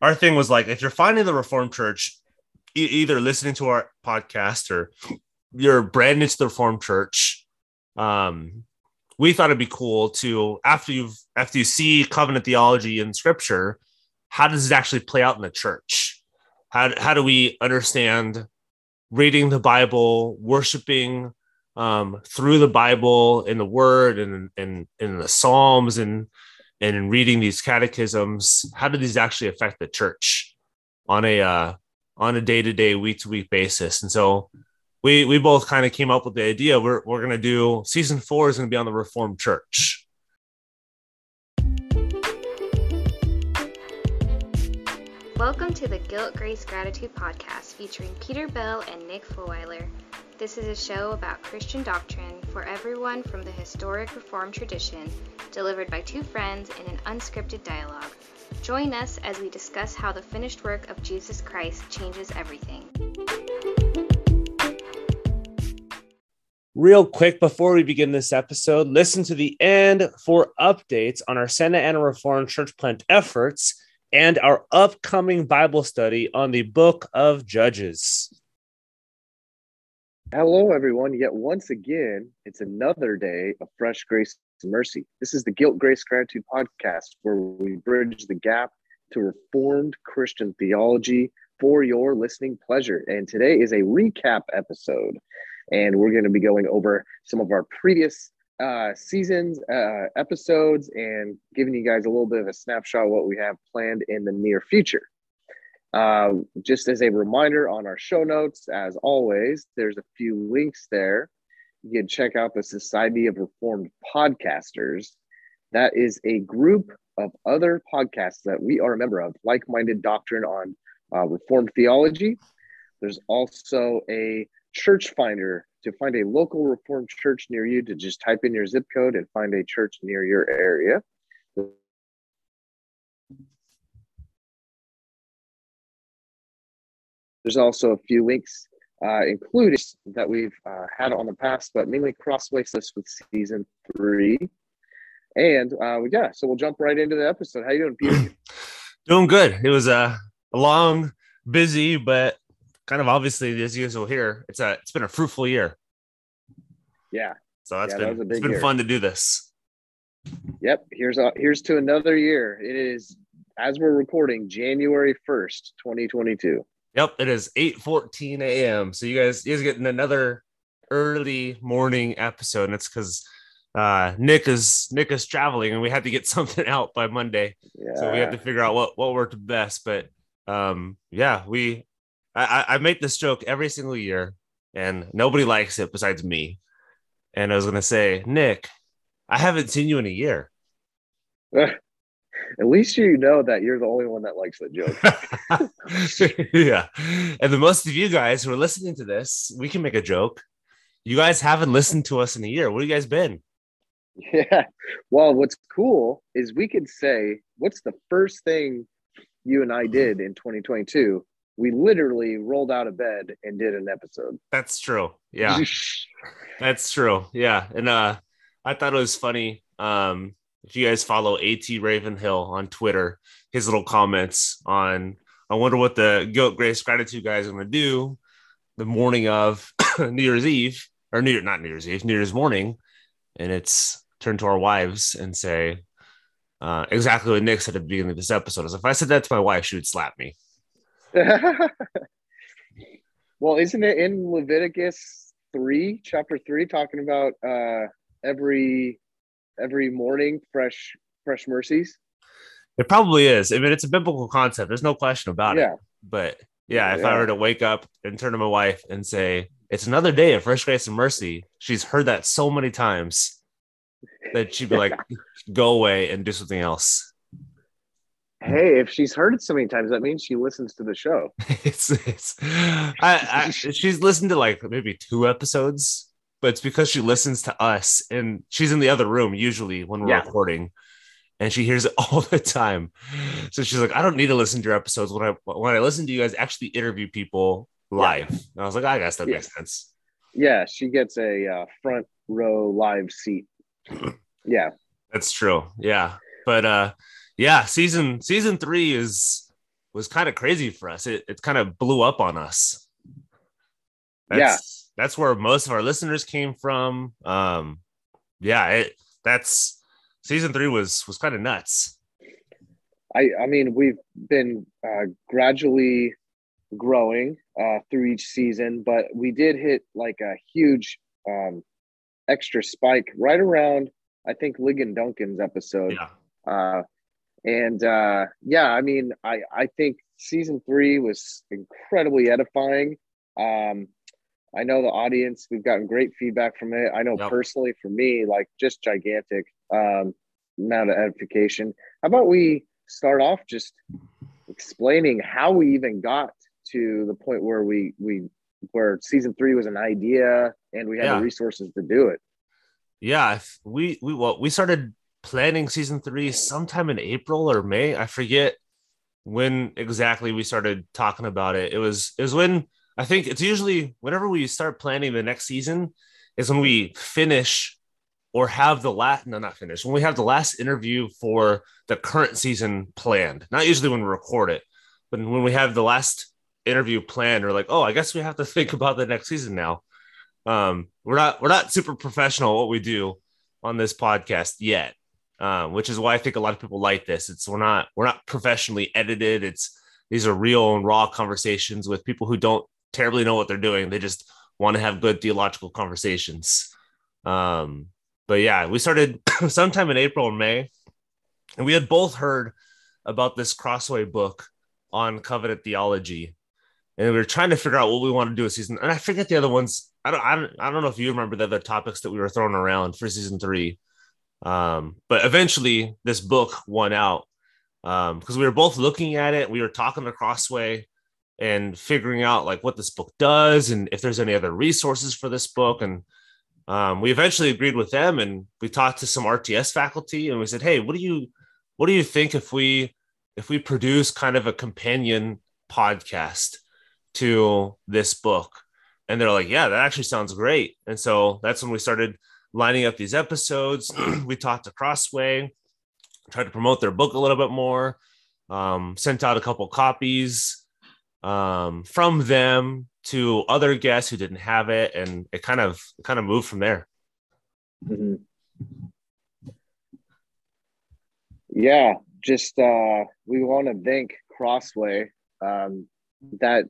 our thing was like if you're finding the Reformed Church, e- either listening to our podcast or you're brand new to the Reformed Church, um, we thought it'd be cool to after you've after you see covenant theology in Scripture, how does it actually play out in the church? How how do we understand reading the Bible, worshiping um, through the Bible in the Word and and in the Psalms and and in reading these catechisms? How do these actually affect the church on a uh, on a day to day, week to week basis? And so we we both kind of came up with the idea we're we're gonna do season four is gonna be on the Reformed Church. Welcome to the Guilt, Grace, Gratitude podcast featuring Peter Bell and Nick Fulweiler. This is a show about Christian doctrine for everyone from the historic Reformed tradition, delivered by two friends in an unscripted dialogue. Join us as we discuss how the finished work of Jesus Christ changes everything. Real quick before we begin this episode, listen to the end for updates on our Santa Ana Reformed Church Plant efforts and our upcoming Bible study on the book of Judges. Hello, everyone. Yet once again, it's another day of fresh grace and mercy. This is the Guilt, Grace, Gratitude podcast where we bridge the gap to Reformed Christian theology for your listening pleasure. And today is a recap episode. And we're going to be going over some of our previous uh, seasons, uh, episodes, and giving you guys a little bit of a snapshot what we have planned in the near future. Uh, just as a reminder on our show notes, as always, there's a few links there. You can check out the Society of Reformed Podcasters. That is a group of other podcasts that we are a member of, like minded doctrine on uh, Reformed theology. There's also a church finder to find a local Reformed church near you to just type in your zip code and find a church near your area. There's also a few links uh, included that we've uh, had on the past, but mainly Crossway's this with season three. And uh, yeah, so we'll jump right into the episode. How you doing, Peter? Doing good. It was a, a long, busy, but kind of obviously as will hear, it's a it's been a fruitful year. Yeah. So that's Yeah, that been a it's been year. fun to do this. Yep. Here's a, here's to another year. It is as we're recording January 1st, 2022. Yep, it is 8 14 a.m. So you guys you guys getting another early morning episode. And it's because uh Nick is Nick is traveling and we had to get something out by Monday. Yeah. so we had to figure out what what worked best but um yeah we I, I make this joke every single year and nobody likes it besides me and i was gonna say nick i haven't seen you in a year At least you know that you're the only one that likes the joke. yeah and the most of you guys who are listening to this we can make a joke you guys haven't listened to us in a year where have you guys been yeah. Well, what's cool is we could say, what's the first thing you and I did in 2022? We literally rolled out of bed and did an episode. that's true yeah That's true. Yeah. And uh I thought it was funny. Um if you guys follow AT Ravenhill on Twitter, his little comments on I wonder what the guilt grace gratitude guys are gonna do the morning of New Year's Eve or New Year not New Year's Eve, New Year's morning. And it's turn to our wives and say uh, exactly what Nick said at the beginning of this episode. Is if I said that to my wife, she would slap me. well, isn't it in Leviticus 3, chapter 3, talking about uh every every morning fresh fresh mercies? It probably is. I mean, it's a biblical concept. There's no question about it. Yeah. But yeah, if I were to wake up and turn to my wife and say, it's another day of fresh grace and mercy, she's heard that so many times that she'd be like, go away and do something else. Hey, if she's heard it so many times, that means she listens to the show. it's, it's I, I, she's listened to like maybe two episodes, but it's because she listens to us and she's in the other room usually when we're Yeah. recording. And she hears it all the time. So she's like, I don't need to listen to your episodes. When I when I listen to you guys actually interview people live. And I was like, I guess that Yeah. makes sense. Yeah, she gets a uh, front row live seat. Yeah. That's true. Yeah. But uh yeah, season season three is was kind of crazy for us. It it kind of blew up on us. That's, Yeah. that's where most of our listeners came from. Um, yeah, it that's season three was was kind of nuts. I, I mean, we've been uh, gradually growing uh, through each season, but we did hit like a huge um, extra spike right around, I think, Ligon Duncan's episode. Yeah, Uh, and uh, yeah, I mean, I, I think season three was incredibly edifying. Um, I know the audience, we've gotten great feedback from it. I know Yep. personally for me, like just gigantic um, amount of edification. How about we start off just explaining how we even got to the point where we, we, where season three was an idea and we had Yeah. the resources to do it. yeah. We we well we started planning season three sometime in April or May. I forget when exactly we started talking about it. It was it was when I think it's usually whenever we start planning the next season is when we finish or have the last no not finish when we have the last interview for the current season planned. Not usually when we record it, but when we have the last interview planned, we're like, oh, I guess we have to think about the next season now. Um, we're not we're not super professional what we do on this podcast yet, um, which is why I think a lot of people like this. It's we're not we're not professionally edited. It's these are real and raw conversations with people who don't terribly know what they're doing. They just want to have good theological conversations. Um, but yeah, we started sometime in April or May, and we had both heard about this Crossway book on covenant theology, and we were trying to figure out what we want to do a season. And I forget the other ones. I don't, I don't, I don't know if you remember the other topics that we were throwing around for season three. Um, but eventually, this book won out Um, because we were both looking at it. We were talking to Crossway and figuring out like what this book does and if there's any other resources for this book. And um, we eventually agreed with them, and we talked to some RTS faculty, and we said, "Hey, what do you, what do you think if we, if we produce kind of a companion podcast to this book?" And they're like, "Yeah, that actually sounds great." And so that's when we started lining up these episodes. we talked to Crossway, tried to promote their book a little bit more, um, sent out a couple copies um, from them to other guests who didn't have it, and it kind of kind of moved from there. Mhm. Yeah, just uh, we want to thank Crossway um, that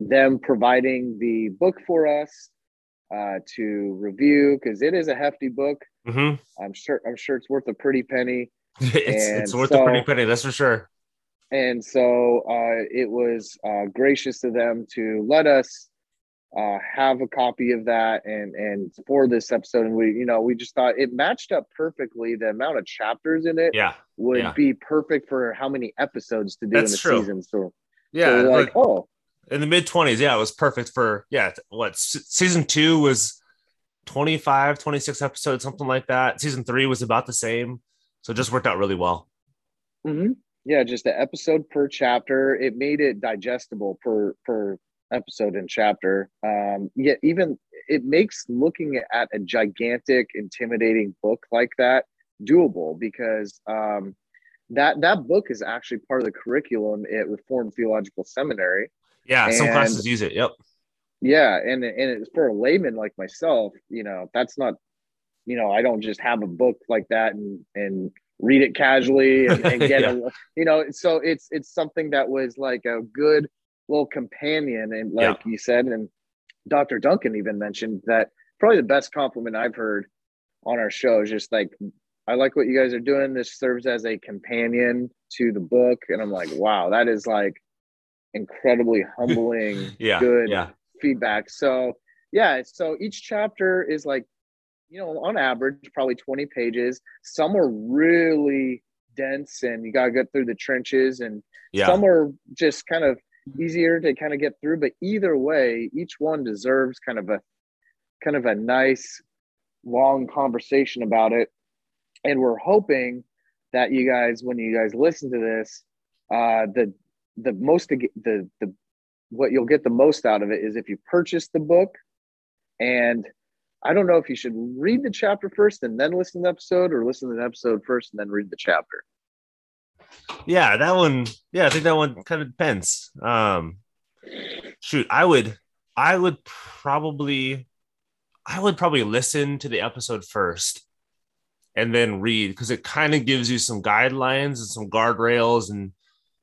them providing the book for us uh, to review because it is a hefty book. hmm I'm sure I'm sure it's worth a pretty penny. it's it's worth so- a pretty penny, that's for sure. And so uh, it was uh, gracious of them to let us uh, have a copy of that and and for this episode. And we, you know, we just thought it matched up perfectly. The amount of chapters in it Yeah, would yeah. be perfect for how many episodes to do That's in a true. season. So, yeah. so like, like, oh, in the mid twenties, yeah, it was perfect for yeah. What se- season two was 25, 26 episodes, something like that. Season three was about the same, so it just worked out really well. mhm. yeah, just the episode per chapter. It made it digestible per per episode and chapter. Um, yet even it makes looking at a gigantic, intimidating book like that doable because um, that that book is actually part of the curriculum at Reformed Theological Seminary. Yeah, some classes use it. Yep. Yeah, and and it's for a layman like myself, you know, that's not, you know, I don't just have a book like that and and read it casually and, and get a, you know, so it's it's something that was like a good little companion, and like you said, and Dr. Duncan even mentioned that probably the best compliment I've heard on our show is just like, I like what you guys are doing. This serves as a companion to the book, and I'm like, wow, that is like incredibly humbling, Yeah. good Yeah. feedback. So yeah, so each chapter is like, you know, on average, probably 20 pages. Some are really dense and you gotta get through the trenches and Yeah. some are just kind of easier to kind of get through. But either way, each one deserves kind of a kind of a nice long conversation about it. And we're hoping that you guys, when you guys listen to this, uh the the most the the what you'll get the most out of it is if you purchase the book and I don't know if you should read the chapter first and then listen to the episode or listen to the episode first and then read the chapter. yeah, that one. Yeah, I think that one kind of depends. Um, shoot, I would, I would probably, I would probably listen to the episode first, and then read because it kind of gives you some guidelines and some guardrails, and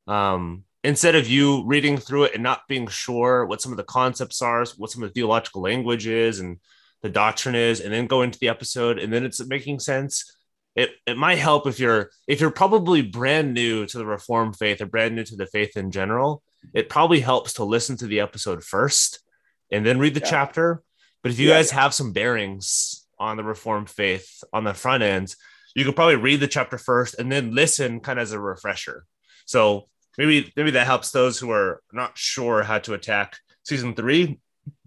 um, instead of you reading through it and not being sure what some of the concepts are, what some of the theological language is, and the doctrine is, and then go into the episode, and then it's making sense it, it might help if you're if you're probably brand new to the reformed faith or brand new to the faith in general it probably helps to listen to the episode first and then read the yeah. chapter but if you yeah, guys yeah. have some bearings on the reformed faith on the front end you could probably read the chapter first and then listen kind of as a refresher so maybe maybe that helps those who are not sure how to attack season three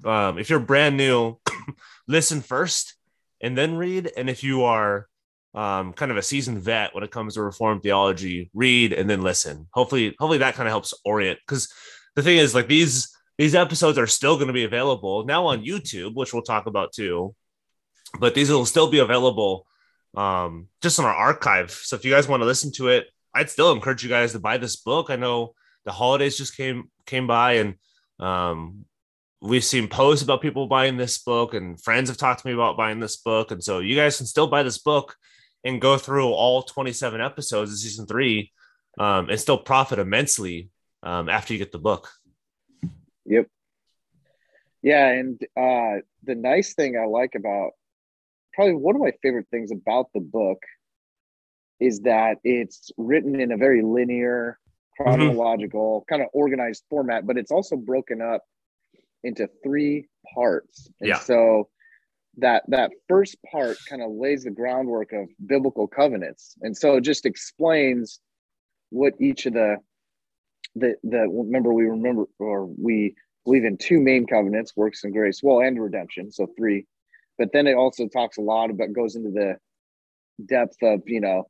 um, if you're brand new listen first and then read and if you are um, kind of a seasoned vet when it comes to reformed theology, read and then listen. Hopefully, hopefully that kind of helps orient. Because the thing is, like these these episodes are still going to be available now on YouTube, which we'll talk about too. But these will still be available um, just on our archive. So if you guys want to listen to it, I'd still encourage you guys to buy this book. I know the holidays just came came by, and um, we've seen posts about people buying this book, and friends have talked to me about buying this book. And so you guys can still buy this book and go through all 27 episodes of season three um, and still profit immensely um, after you get the book. Yep. Yeah. And uh, the nice thing I like about probably one of my favorite things about the book is that it's written in a very linear, mm-hmm. chronological, mm-hmm. kind of organized format, but it's also broken up into three parts. And yeah. so that that first part kind of lays the groundwork of biblical covenants and so it just explains what each of the the the remember we remember or we believe in two main covenants works and grace well and redemption so three but then it also talks a lot about goes into the depth of you know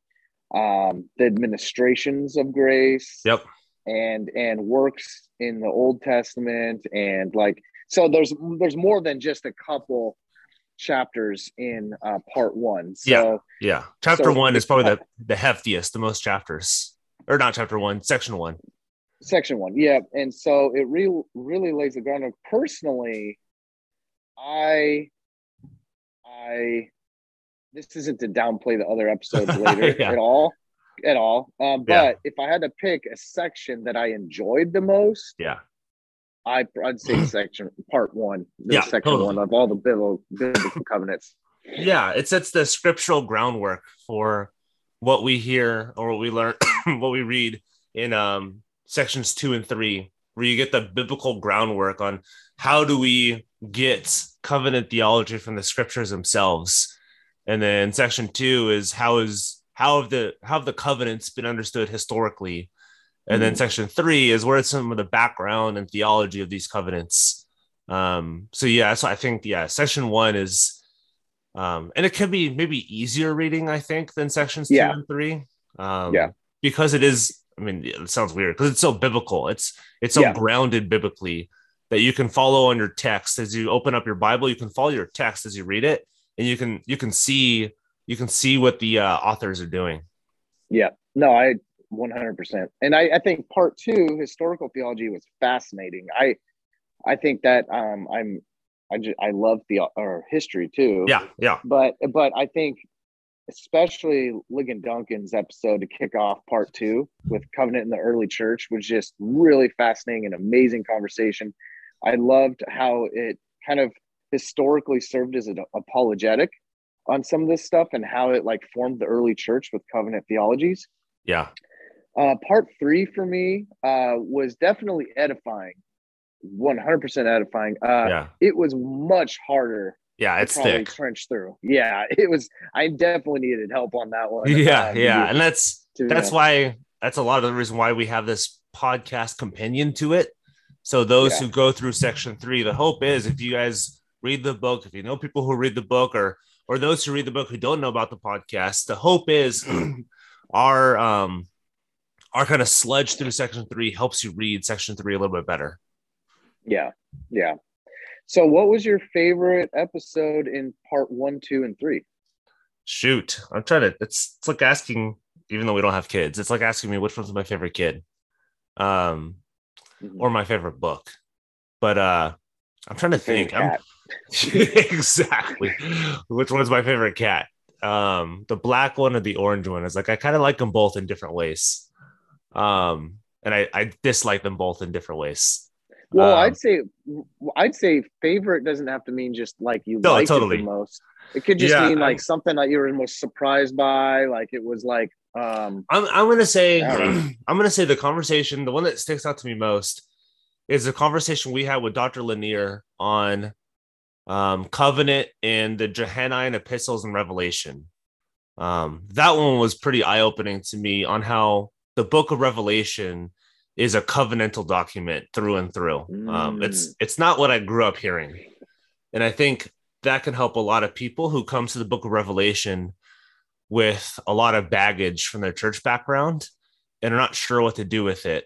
um the administrations of grace yep and and works in the old testament and like so there's there's more than just a couple chapters in uh, part one. So, yeah, yeah. Chapter so one is probably the the heftiest, the most chapters, or not chapter one, section one. Section one, yeah. And so it really really lays the groundwork. Personally, I I this isn't to downplay the other episodes later yeah. at all at all. Um, but yeah. if I had to pick a section that I enjoyed the most, yeah, I, would say section part one, the yeah, section totally. one of all the biblical, biblical covenants. Yeah, it sets the scriptural groundwork for what we hear or what we learn, what we read in um, sections two and three, where you get the biblical groundwork on how do we get covenant theology from the scriptures themselves. And then section two is how is how have the how have the covenants been understood historically and then mm-hmm. section three is where it's some of the background and theology of these covenants. Um, so yeah, so I think yeah, section one is um, and it can be maybe easier reading, I think, than sections yeah. two and three. Um, yeah, because it is. I mean, it sounds weird because it's so biblical. It's it's so yeah. grounded biblically that you can follow on your text as you open up your Bible. You can follow your text as you read it, and you can you can see you can see what the uh, authors are doing. Yeah, no, I 100% and I, I think part two historical theology was fascinating. I i think that um i'm i just i love the or history too. Yeah yeah. But but i think especially ligon duncan's episode to kick off part two with covenant in the early church was just really fascinating and amazing conversation. I loved how it kind of historically served as an apologetic on some of this stuff and how it like formed the early church with covenant theologies yeah uh, part three for me uh, was definitely edifying, 100% edifying. Uh, yeah. It was much harder. Yeah, it's thick. Trench through. Yeah, it was. I definitely needed help on that one. Yeah, um, yeah, and that's that's why that's a lot of the reason why we have this podcast companion to it. So those yeah. who go through section three, the hope is if you guys read the book, if you know people who read the book, or or those who read the book who don't know about the podcast, the hope is our um our kind of sludge through section three helps you read section three a little bit better. Yeah. Yeah. So what was your favorite episode in part one, two, and three? Shoot. I'm trying to it's it's like asking even though we don't have kids. It's like asking me which one's my favorite kid, um, Mhm. or my favorite book. But uh, I'm trying to think. I'm. exactly. Which one's my favorite cat? Um, the black one or the orange one? Is like I kind of like them both in different ways. Um, and I, I dislike them both in different ways. Well, Um, I'd say I'd say favorite doesn't have to mean just like you No, like it the most. It could just Yeah, mean like I'm- something that you were most surprised by, like it was like um I'm I'm gonna say I'm gonna say the conversation, the one that sticks out to me most is the conversation we had with Dr. Lanier on um, covenant and the Johannine epistles and Revelation. Um, that one was pretty eye-opening to me on how the book of Revelation is a covenantal document through and through. Um, it's it's not what I grew up hearing. And I think that can help a lot of people who come to the book of Revelation with a lot of baggage from their church background and are not sure what to do with it.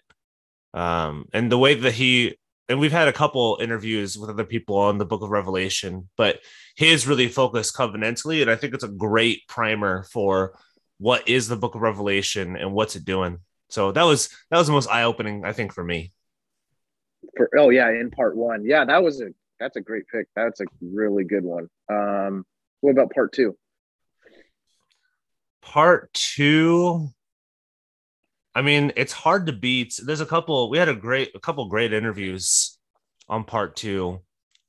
Um, and the way that he, and we've had a couple interviews with other people on the book of Revelation, but his really focused covenantally. And I think it's a great primer for what is the book of Revelation and what's it doing. So that was that was the most eye opening, I think, for me. for oh yeah, in part one. Yeah, that was a that's a great pick. That's a really good one. Um what about part two? Part two. I mean, it's hard to beat. There's a couple. We had a great, a couple great interviews on part two.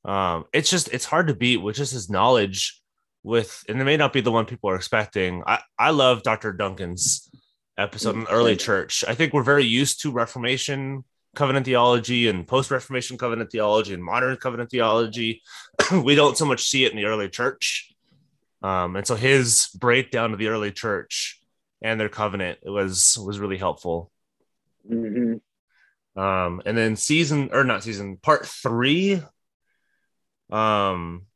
Um, it's just it's hard to beat with just his knowledge. With and it may not be the one people are expecting. I I love Dr. Duncan's episode on early church. I think we're very used to Reformation covenant theology and post Reformation covenant theology and modern covenant theology. we don't so much see it in the early church. Um, and so his breakdown of the early church and their covenant it was was really helpful. Mhm. Um, and then season or not season part three. Um,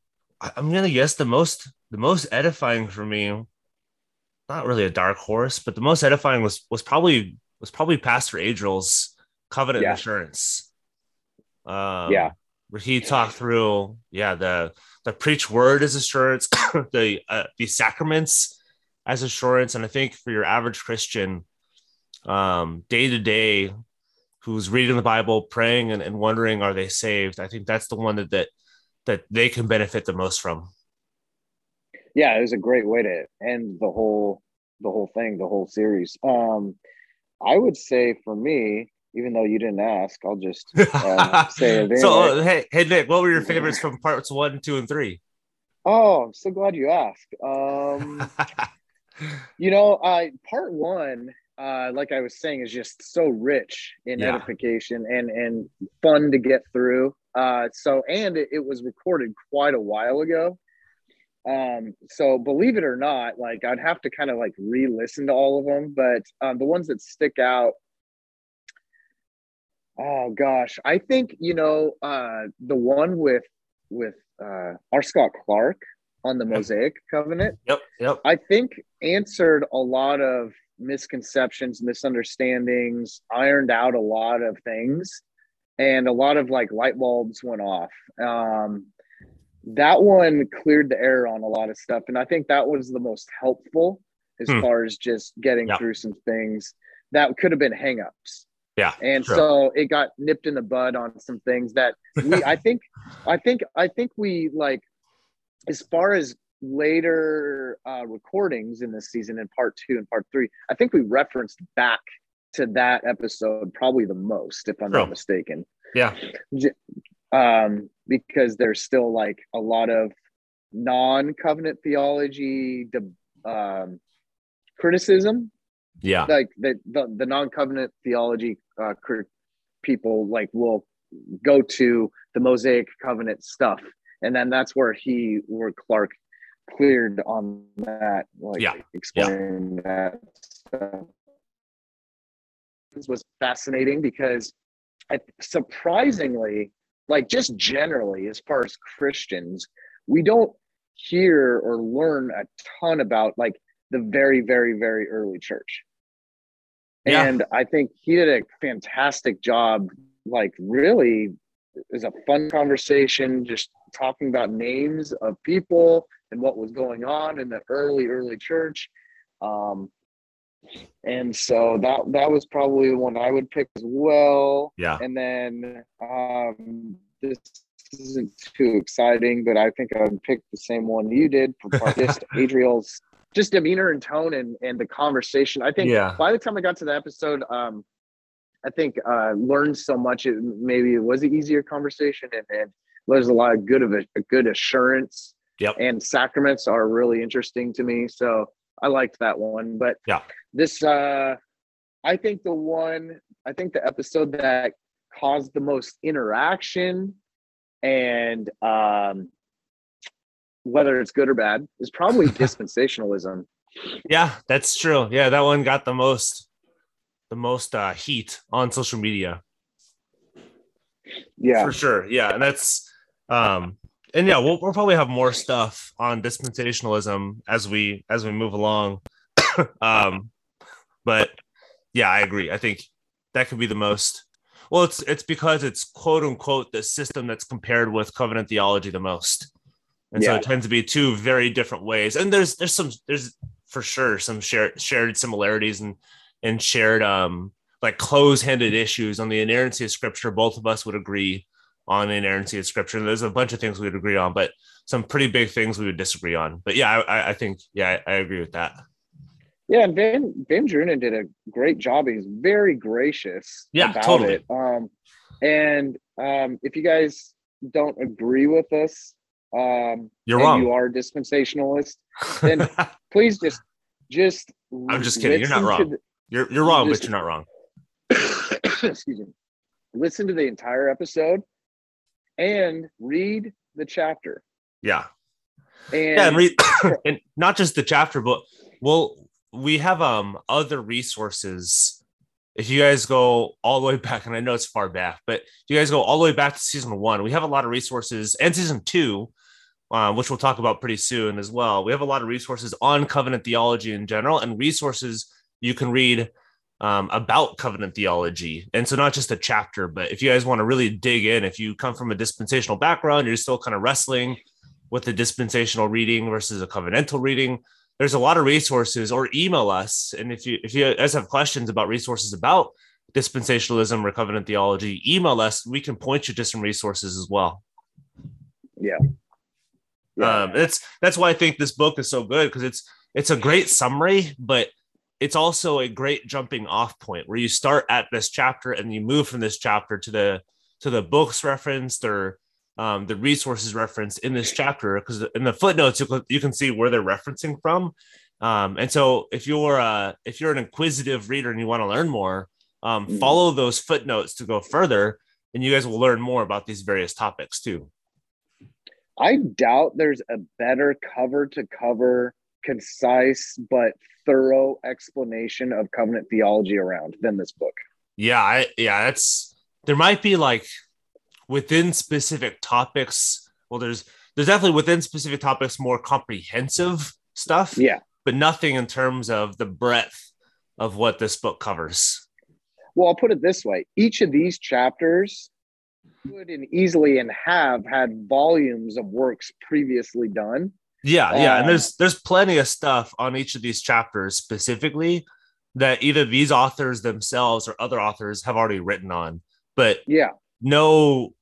I, I'm gonna guess the most the most edifying for me, not really a dark horse, but the most edifying was was probably was probably Pastor Adriel's covenant Yeah. assurance. Um, Yeah. where he talked through yeah the the preach word as assurance, the uh, the sacraments as assurance, and I think for your average Christian, um, day to day, who's reading the Bible, praying, and, and wondering are they saved, I think that's the one that that that they can benefit the most from. Yeah, it was a great way to end the whole the whole thing, the whole series. Um I would say for me, even though you didn't ask, I'll just uh, say it so, anyway. uh, hey, hey, Nick, what were your favorites from parts one, two, and three? Oh, I'm so glad you asked. Um You know, uh, part one, uh, like I was saying, is just so rich in Yeah. edification and and fun to get through. Uh, so, and it, it was recorded quite a while ago. Um, so believe it or not, like I'd have to kind of like re-listen to all of them, but um, the ones that stick out. Oh gosh, I think you know uh, the one with with uh, R. Scott Clark on the Mosaic Covenant. yep, yep. I think answered a lot of misconceptions, misunderstandings, ironed out a lot of things, and a lot of like light bulbs went off. Um, that one cleared the air on a lot of stuff, and I think that was the most helpful as Hmm. far as just getting Yeah. through some things that could have been hangups. Yeah, And true. so it got nipped in the bud on some things that we I think I think I think we like as far as later uh, recordings in this season in part two and part three, I think we referenced back to that episode probably the most, if I'm True. not mistaken. Yeah. Um, because there's still like a lot of non-covenant theology de- um, criticism yeah, like the the, the non-covenant theology uh, people like will go to the mosaic covenant stuff and then that's where he where clark cleared on that like Yeah. explaining that stuff. this was fascinating because I, surprisingly like just generally as far as christians we don't hear or learn a ton about like the very very very early church Yeah. and i think he did a fantastic job like really it was a fun conversation just talking about names of people and what was going on in the early early church um and so that that was probably the one I would pick as well. Yeah. And then um, this isn't too exciting, but I think I would pick the same one you did for just Adriel's just demeanor and tone and and the conversation. I think Yeah. by the time I got to the episode, um, I think uh, learned so much. It maybe it was an easier conversation, and, and there's a lot of good of a, a good assurance. Yep. And sacraments are really interesting to me, so I liked that one. But Yeah. this, uh, I think the one, I think the episode that caused the most interaction and um, whether it's good or bad is probably dispensationalism. Yeah, that's true. Yeah, that one got the most the most uh heat on social media. Yeah. For sure. Yeah, and that's um and yeah, we'll, we'll probably have more stuff on dispensationalism as we as we move along. um but yeah, I agree. I think that could be the most well, it's it's because it's quote unquote the system that's compared with covenant theology the most. And so it tends to be two very different ways. And there's there's some there's for sure some shared shared similarities and and shared um like close-handed issues on the inerrancy of scripture. Both of us would agree on the inerrancy of scripture. There's a bunch of things we would agree on, but some pretty big things we would disagree on. But yeah, I, I think yeah, I, I agree with that. Yeah, and Ben Ben Drunen did a great job. He's very gracious Yeah, about totally. it. Um, and um, if you guys don't agree with us, um, You're wrong. You are dispensationalist. then- Please just just. I'm just kidding. You're not wrong. You're you're wrong, Just- but you're not wrong. excuse me. Listen to the entire episode, and read the chapter. Yeah. And, yeah, and read and not just the chapter, but well, we have um other resources. If you guys go all the way back, and I know it's far back, but if you guys go all the way back to season one, we have a lot of resources, and season two, uh, which we'll talk about pretty soon as well. We have a lot of resources on covenant theology in general, and resources you can read um, about covenant theology. And so, not just a chapter, but if you guys want to really dig in, if you come from a dispensational background, you're still kind of wrestling with the dispensational reading versus a covenantal reading there's a lot of resources or email us. And if you if you guys have questions about resources about dispensationalism or covenant theology email us. We can point you to some resources as well. Yeah, um that's that's why i think this book is so good because it's it's a great summary but it's also a great jumping off point where you start at this chapter and you move from this chapter to the to the books referenced or um, the resources referenced in this chapter because in the footnotes you can, you can see where they're referencing from um, and so if you're uh, if you're an inquisitive reader and you want to learn more um, Mhm. follow those footnotes to go further and you guys will learn more about these various topics too I doubt there's a better cover to cover, concise but thorough explanation of covenant theology around than this book. Yeah, I yeah, that's there might be like within specific topics. Well, there's there's definitely within specific topics more comprehensive stuff, Yeah. but nothing in terms of the breadth of what this book covers. Well, I'll put it this way each of these chapters could and easily and have had volumes of works previously done. Yeah, yeah, and Um, there's there's plenty of stuff on each of these chapters specifically that either these authors themselves or other authors have already written on, but Yeah. no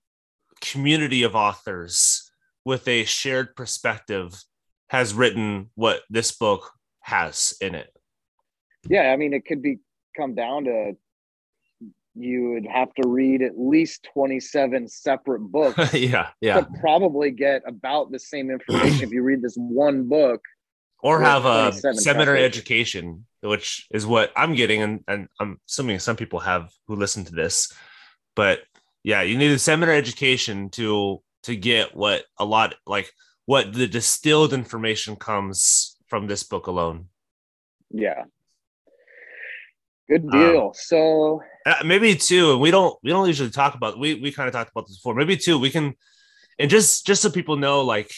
community of authors with a shared perspective has written what this book has in it. Yeah. I mean, it could be come down to you would have to read at least 27 separate books yeah, yeah. to probably get about the same information if you read this one book. Or have a 27 seminary education, which is what I'm getting, and, and I'm assuming some people have who listen to this. But yeah, you need a seminary education to to get what a lot like what the distilled information comes from this book alone. Yeah. Good Um, deal. so Uh, maybe too, and we don't we don't usually talk about we we kind of talked about this before. Maybe too, we can and just just so people know like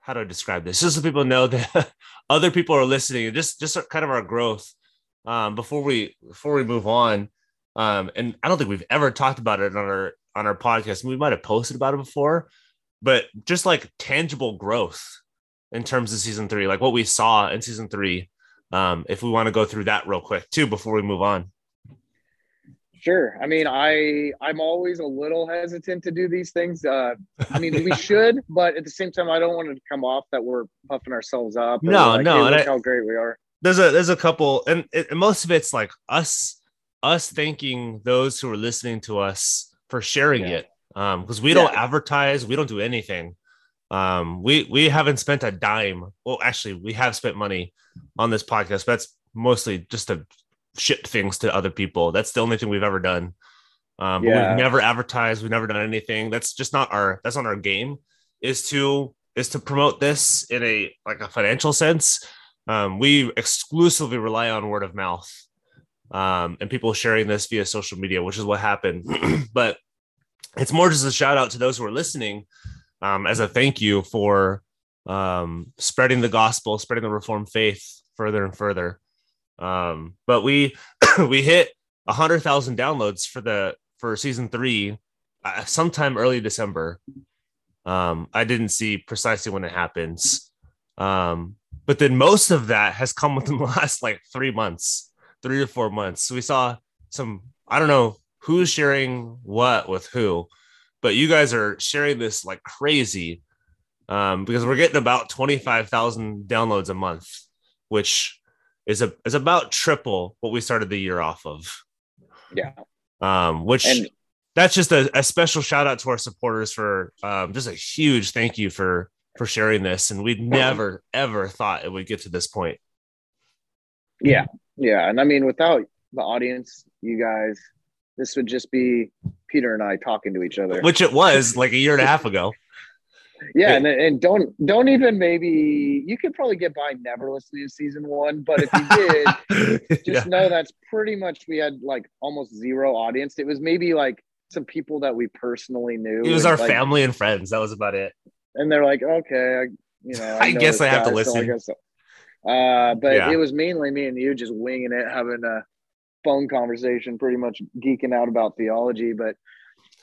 how do I describe this? Just so people know that other people are listening and just just kind of our growth. Um, before we before we move on, um, and I don't think we've ever talked about it on our on our podcast. We might have posted about it before, but just like tangible growth in terms of season three, like what we saw in season three. um, if we want to go through that real quick too before we move on. Sure. I mean, I I'm always a little hesitant to do these things. Uh, I mean, we should, but at the same time, I don't want it to come off that we're puffing ourselves up. No, like, no, hey, I, how great we are. There's a there's a couple, and, it, and most of it's like us us thanking those who are listening to us for sharing yeah. it, because um, we don't advertise, we don't do anything. Um, we we haven't spent a dime. Well, actually, we have spent money on this podcast, but that's mostly just to ship things to other people. That's the only thing we've ever done. Um, yeah. but we've never advertised. We've never done anything. That's just not our. That's not our game. Is to is to promote this in a like a financial sense. Um, we exclusively rely on word of mouth um, and people sharing this via social media, which is what happened. but it's more just a shout out to those who are listening um, as a thank you for um, spreading the gospel, spreading the Reformed faith further and further. Um, but we we hit a hundred thousand downloads for the for season three uh, sometime early December. Um, I didn't see precisely when it happens. Um, but then most of that has come within the last like three months, three to four months. So we saw some, I don't know who's sharing what with who, but you guys are sharing this like crazy um, because we're getting about 25,000 downloads a month, which is a is about triple what we started the year off of. Yeah. Um, which and, that's just a, a, special shout out to our supporters for um, just a huge thank you for for sharing this. And we'd never ever thought it would get to this point. Yeah, yeah, and I mean, without the audience, you guys, this would just be Peter and I talking to each other, which it was like a year and a half ago yeah, and, and don't don't even maybe you could probably get by never listening to season one, but if you did, just yeah. know that's pretty much we had like almost zero audience. It was maybe like some people that we personally knew. It was our like, family and friends. That was about it. And they're like, okay, I, you know, I, I know guess I have to listen. So uh, but yeah. it was mainly me and you just winging it, having a phone conversation, pretty much geeking out about theology. But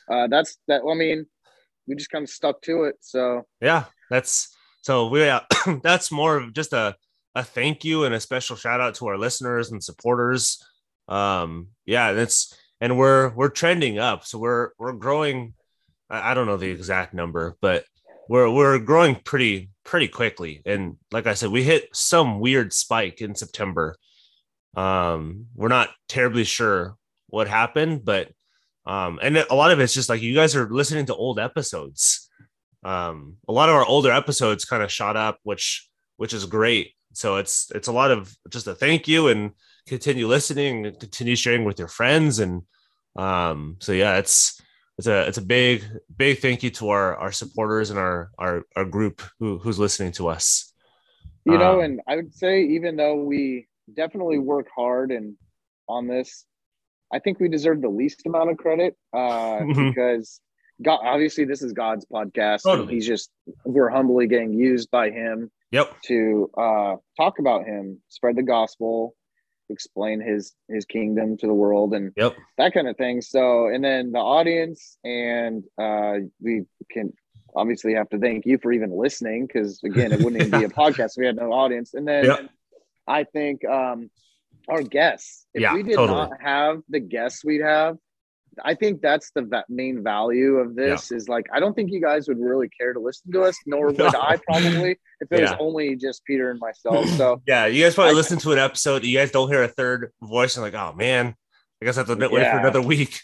uh, that's that. I mean, we just kind of stuck to it. So yeah, that's so we uh, that's more of just a a thank you and a special shout out to our listeners and supporters. Um, yeah, that's and we're we're trending up, so we're we're growing. I, I don't know the exact number, but we're we're growing pretty pretty quickly. And like I said, we hit some weird spike in September. Um, we're not terribly sure what happened, but um, and a lot of it's just like you guys are listening to old episodes. Um, a lot of our older episodes kind of shot up, which which is great. So it's it's a lot of just a thank you and continue listening and continue sharing with your friends and um, so yeah, it's it's a it's a big big thank you to our our supporters and our our our group who who's listening to us. You know, um, and I would say even though we definitely work hard and on this, I think we deserve the least amount of credit uh, mm-hmm. because God, obviously this is God's podcast. Totally. he's just we're humbly getting used by Him. Yep. To uh, talk about Him, spread the gospel, explain His His kingdom to the world, and yep. that kind of thing. So, and then the audience, and uh, we can obviously have to thank you for even listening because again, it wouldn't even be a podcast if we had no audience. And then yep. I think um, our guests. If yeah, we did totally. not have the guests we'd have, I think that's the main value of this yeah. is like I don't think you guys would really care to listen to us, nor would no. I probably if it yeah. was only just Peter and myself. So yeah, you guys probably I, listen to an episode, you guys don't hear a third voice and like, oh man, I guess I have to wait yeah. for another week.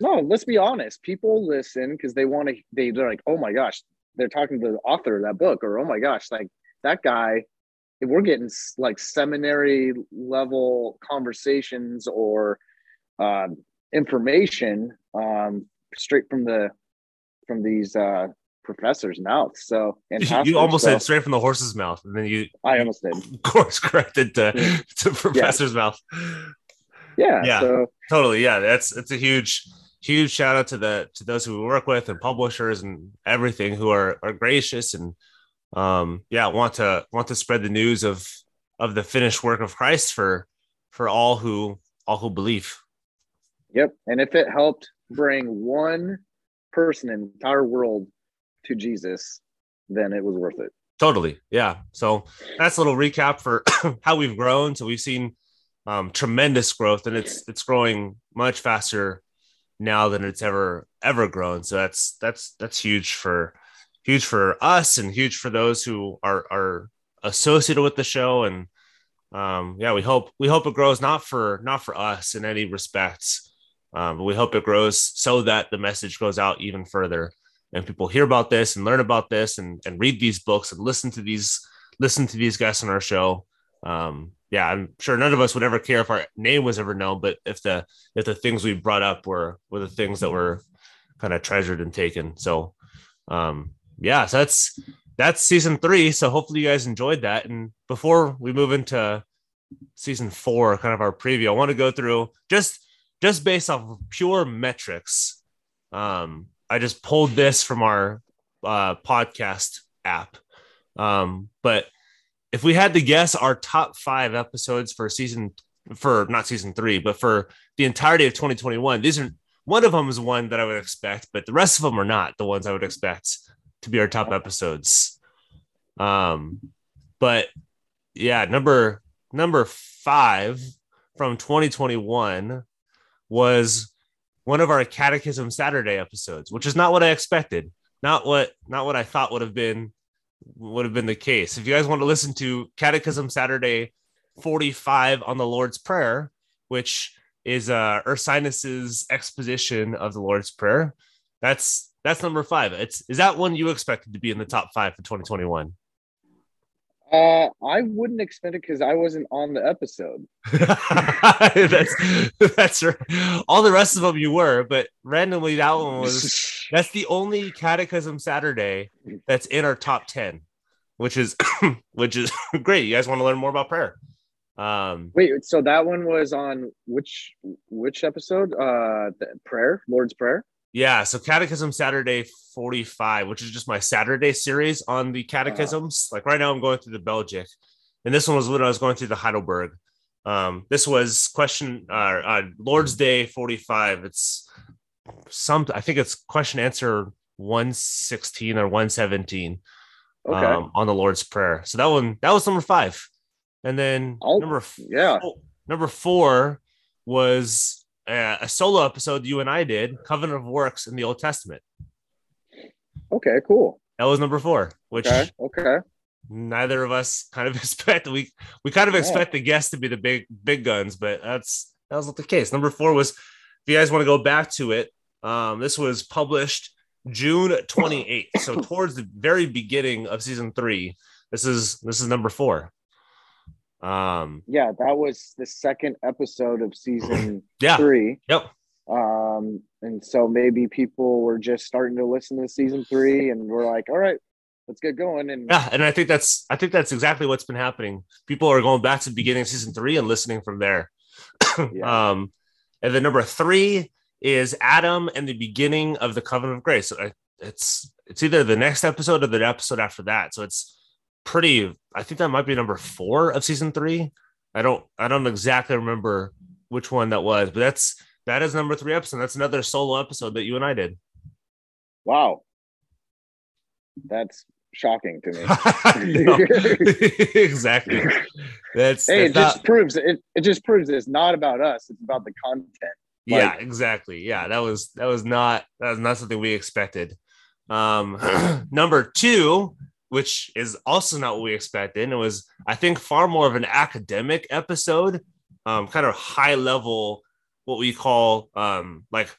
No, let's be honest. People listen because they want to. They, they're like, oh my gosh, they're talking to the author of that book, or oh my gosh, like that guy we're getting like seminary level conversations or uh, information um, straight from the from these uh, professors' mouths. So and you almost so, said straight from the horse's mouth, and then you I almost did. Of course, corrected to, yeah. to professor's yeah. mouth. Yeah, yeah, so, totally. Yeah, that's it's a huge huge shout out to the to those who we work with and publishers and everything who are are gracious and um, yeah, want to want to spread the news of of the finished work of Christ for for all who all who believe. Yep, and if it helped bring one person in the entire world to Jesus, then it was worth it. Totally. Yeah. So that's a little recap for how we've grown. So we've seen um, tremendous growth and it's it's growing much faster now than it's ever ever grown. So that's that's that's huge for huge for us and huge for those who are are associated with the show. And um yeah we hope we hope it grows not for not for us in any respects um, but we hope it grows so that the message goes out even further and people hear about this and learn about this and, and read these books and listen to these listen to these guests on our show. Um, yeah i'm sure none of us would ever care if our name was ever known but if the if the things we brought up were were the things that were kind of treasured and taken. So um yeah so that's that's season three so hopefully you guys enjoyed that. And before we move into season four kind of our preview i want to go through just just based off of pure metrics. Um I just pulled this from our uh, podcast app. Um, but if we had to guess our top five episodes for season for not season three, but for the entirety of 2021, these are one of them is one that I would expect, but the rest of them are not the ones I would expect to be our top episodes. Um, but yeah, number number five from 2021 was one of our Catechism Saturday episodes, which is not what I expected, not what not what I thought would have been would have been the case. If you guys want to listen to Catechism Saturday 45 on the Lord's Prayer, which is uh Ursinus's exposition of the Lord's Prayer, that's that's number five. It's is that one you expected to be in the top five for 2021? Uh, I wouldn't expect it because I wasn't on the episode. that's that's right. All the rest of them you were, but randomly that one was. That's the only Catechism Saturday that's in our top ten, which is which is great. You guys want to learn more about prayer? Um, Wait, so that one was on which which episode? Uh, the prayer, Lord's Prayer. Yeah, so Catechism Saturday 45, which is just my Saturday series on the catechisms. Uh-huh. Like right now, I'm going through the Belgic, and this one was when I was going through the Heidelberg. Um, this was question uh, uh, Lord's Day 45. It's some, I think it's question answer 116 or 117 okay. um, on the Lord's Prayer. So that one, that was number five. And then oh, number, yeah, four, number four was uh, a solo episode you and I did, Covenant of Works in the Old Testament. Okay, cool. That was number four, which okay, okay. neither of us kind of expect. We we kind of yeah. expect the guests to be the big big guns, but that's that was not the case. Number four was, if you guys want to go back to it, um, this was published June 28th, so towards the very beginning of season three. This is this is number four. Um, yeah, that was the second episode of season yeah. three. Yep. Um, and so maybe people were just starting to listen to season three, and we're like, all right, let's get going. And yeah, and I think that's I think that's exactly what's been happening. People are going back to the beginning of season three and listening from there. yeah. Um, and then number three is Adam and the beginning of the covenant of grace. It's it's either the next episode or the episode after that. So it's pretty I think that might be number four of season three. I don't I don't exactly remember which one that was, but that's that is number three episode. That's another solo episode that you and I did. Wow. That's shocking to me. exactly. That's hey, that's it just not... proves it, it just proves it's not about us, it's about the content. Like, yeah, exactly. Yeah, that was that was not that was not something we expected. Um number two which is also not what we expected. it was, I think, far more of an academic episode, um, kind of high level, what we call um, like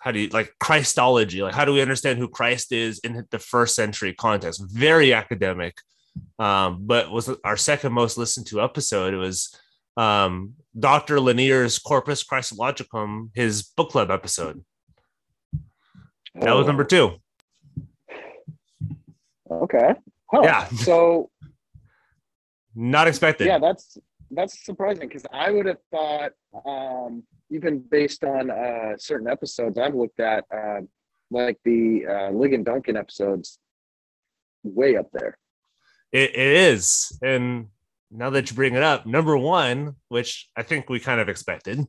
how do you like Christology? Like, how do we understand who Christ is in the first century context? Very academic, um, but was our second most listened to episode. It was um, Dr. Lanier's Corpus Christologicum, his book club episode. That was number two. Okay. Huh. Yeah. So not expected. Yeah, that's that's surprising because I would have thought, um, even based on uh, certain episodes I've looked at, uh, like the uh, Ligon Duncan episodes, way up there. It, it is, and now that you bring it up, number one, which I think we kind of expected,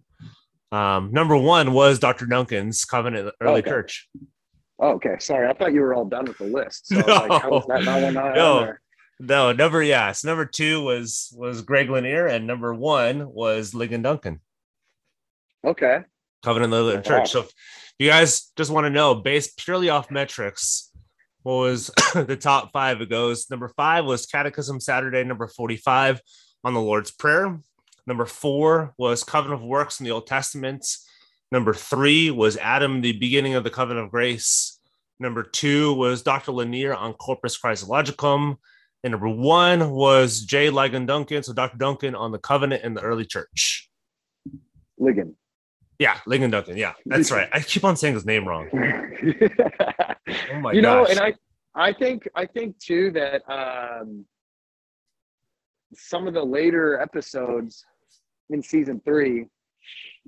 um, number one was Dr. Duncan's Covenant Early okay. Church. Oh, okay. Sorry. I thought you were all done with the list. So no. like, how was that not no. No, number yes, number two was was Greg Lanier, and number one was Ligon Duncan. Okay. Covenant Lilith Wow. Church. So if you guys just want to know, based purely off metrics, what was the top five? It goes number five was Catechism Saturday, number 45 on the Lord's Prayer. Number four was Covenant of Works in the Old Testament. Number three was Adam, the beginning of the Covenant of Grace. Number two was Dr. Lanier on Corpus Christologicum. And number one was J. Ligon Duncan. So Dr. Duncan on the covenant in the early church. Ligon. Yeah, Ligon Duncan. Yeah, that's right. I keep on saying his name wrong. Oh my you know, and I, I think, I think too that um, some of the later episodes in season three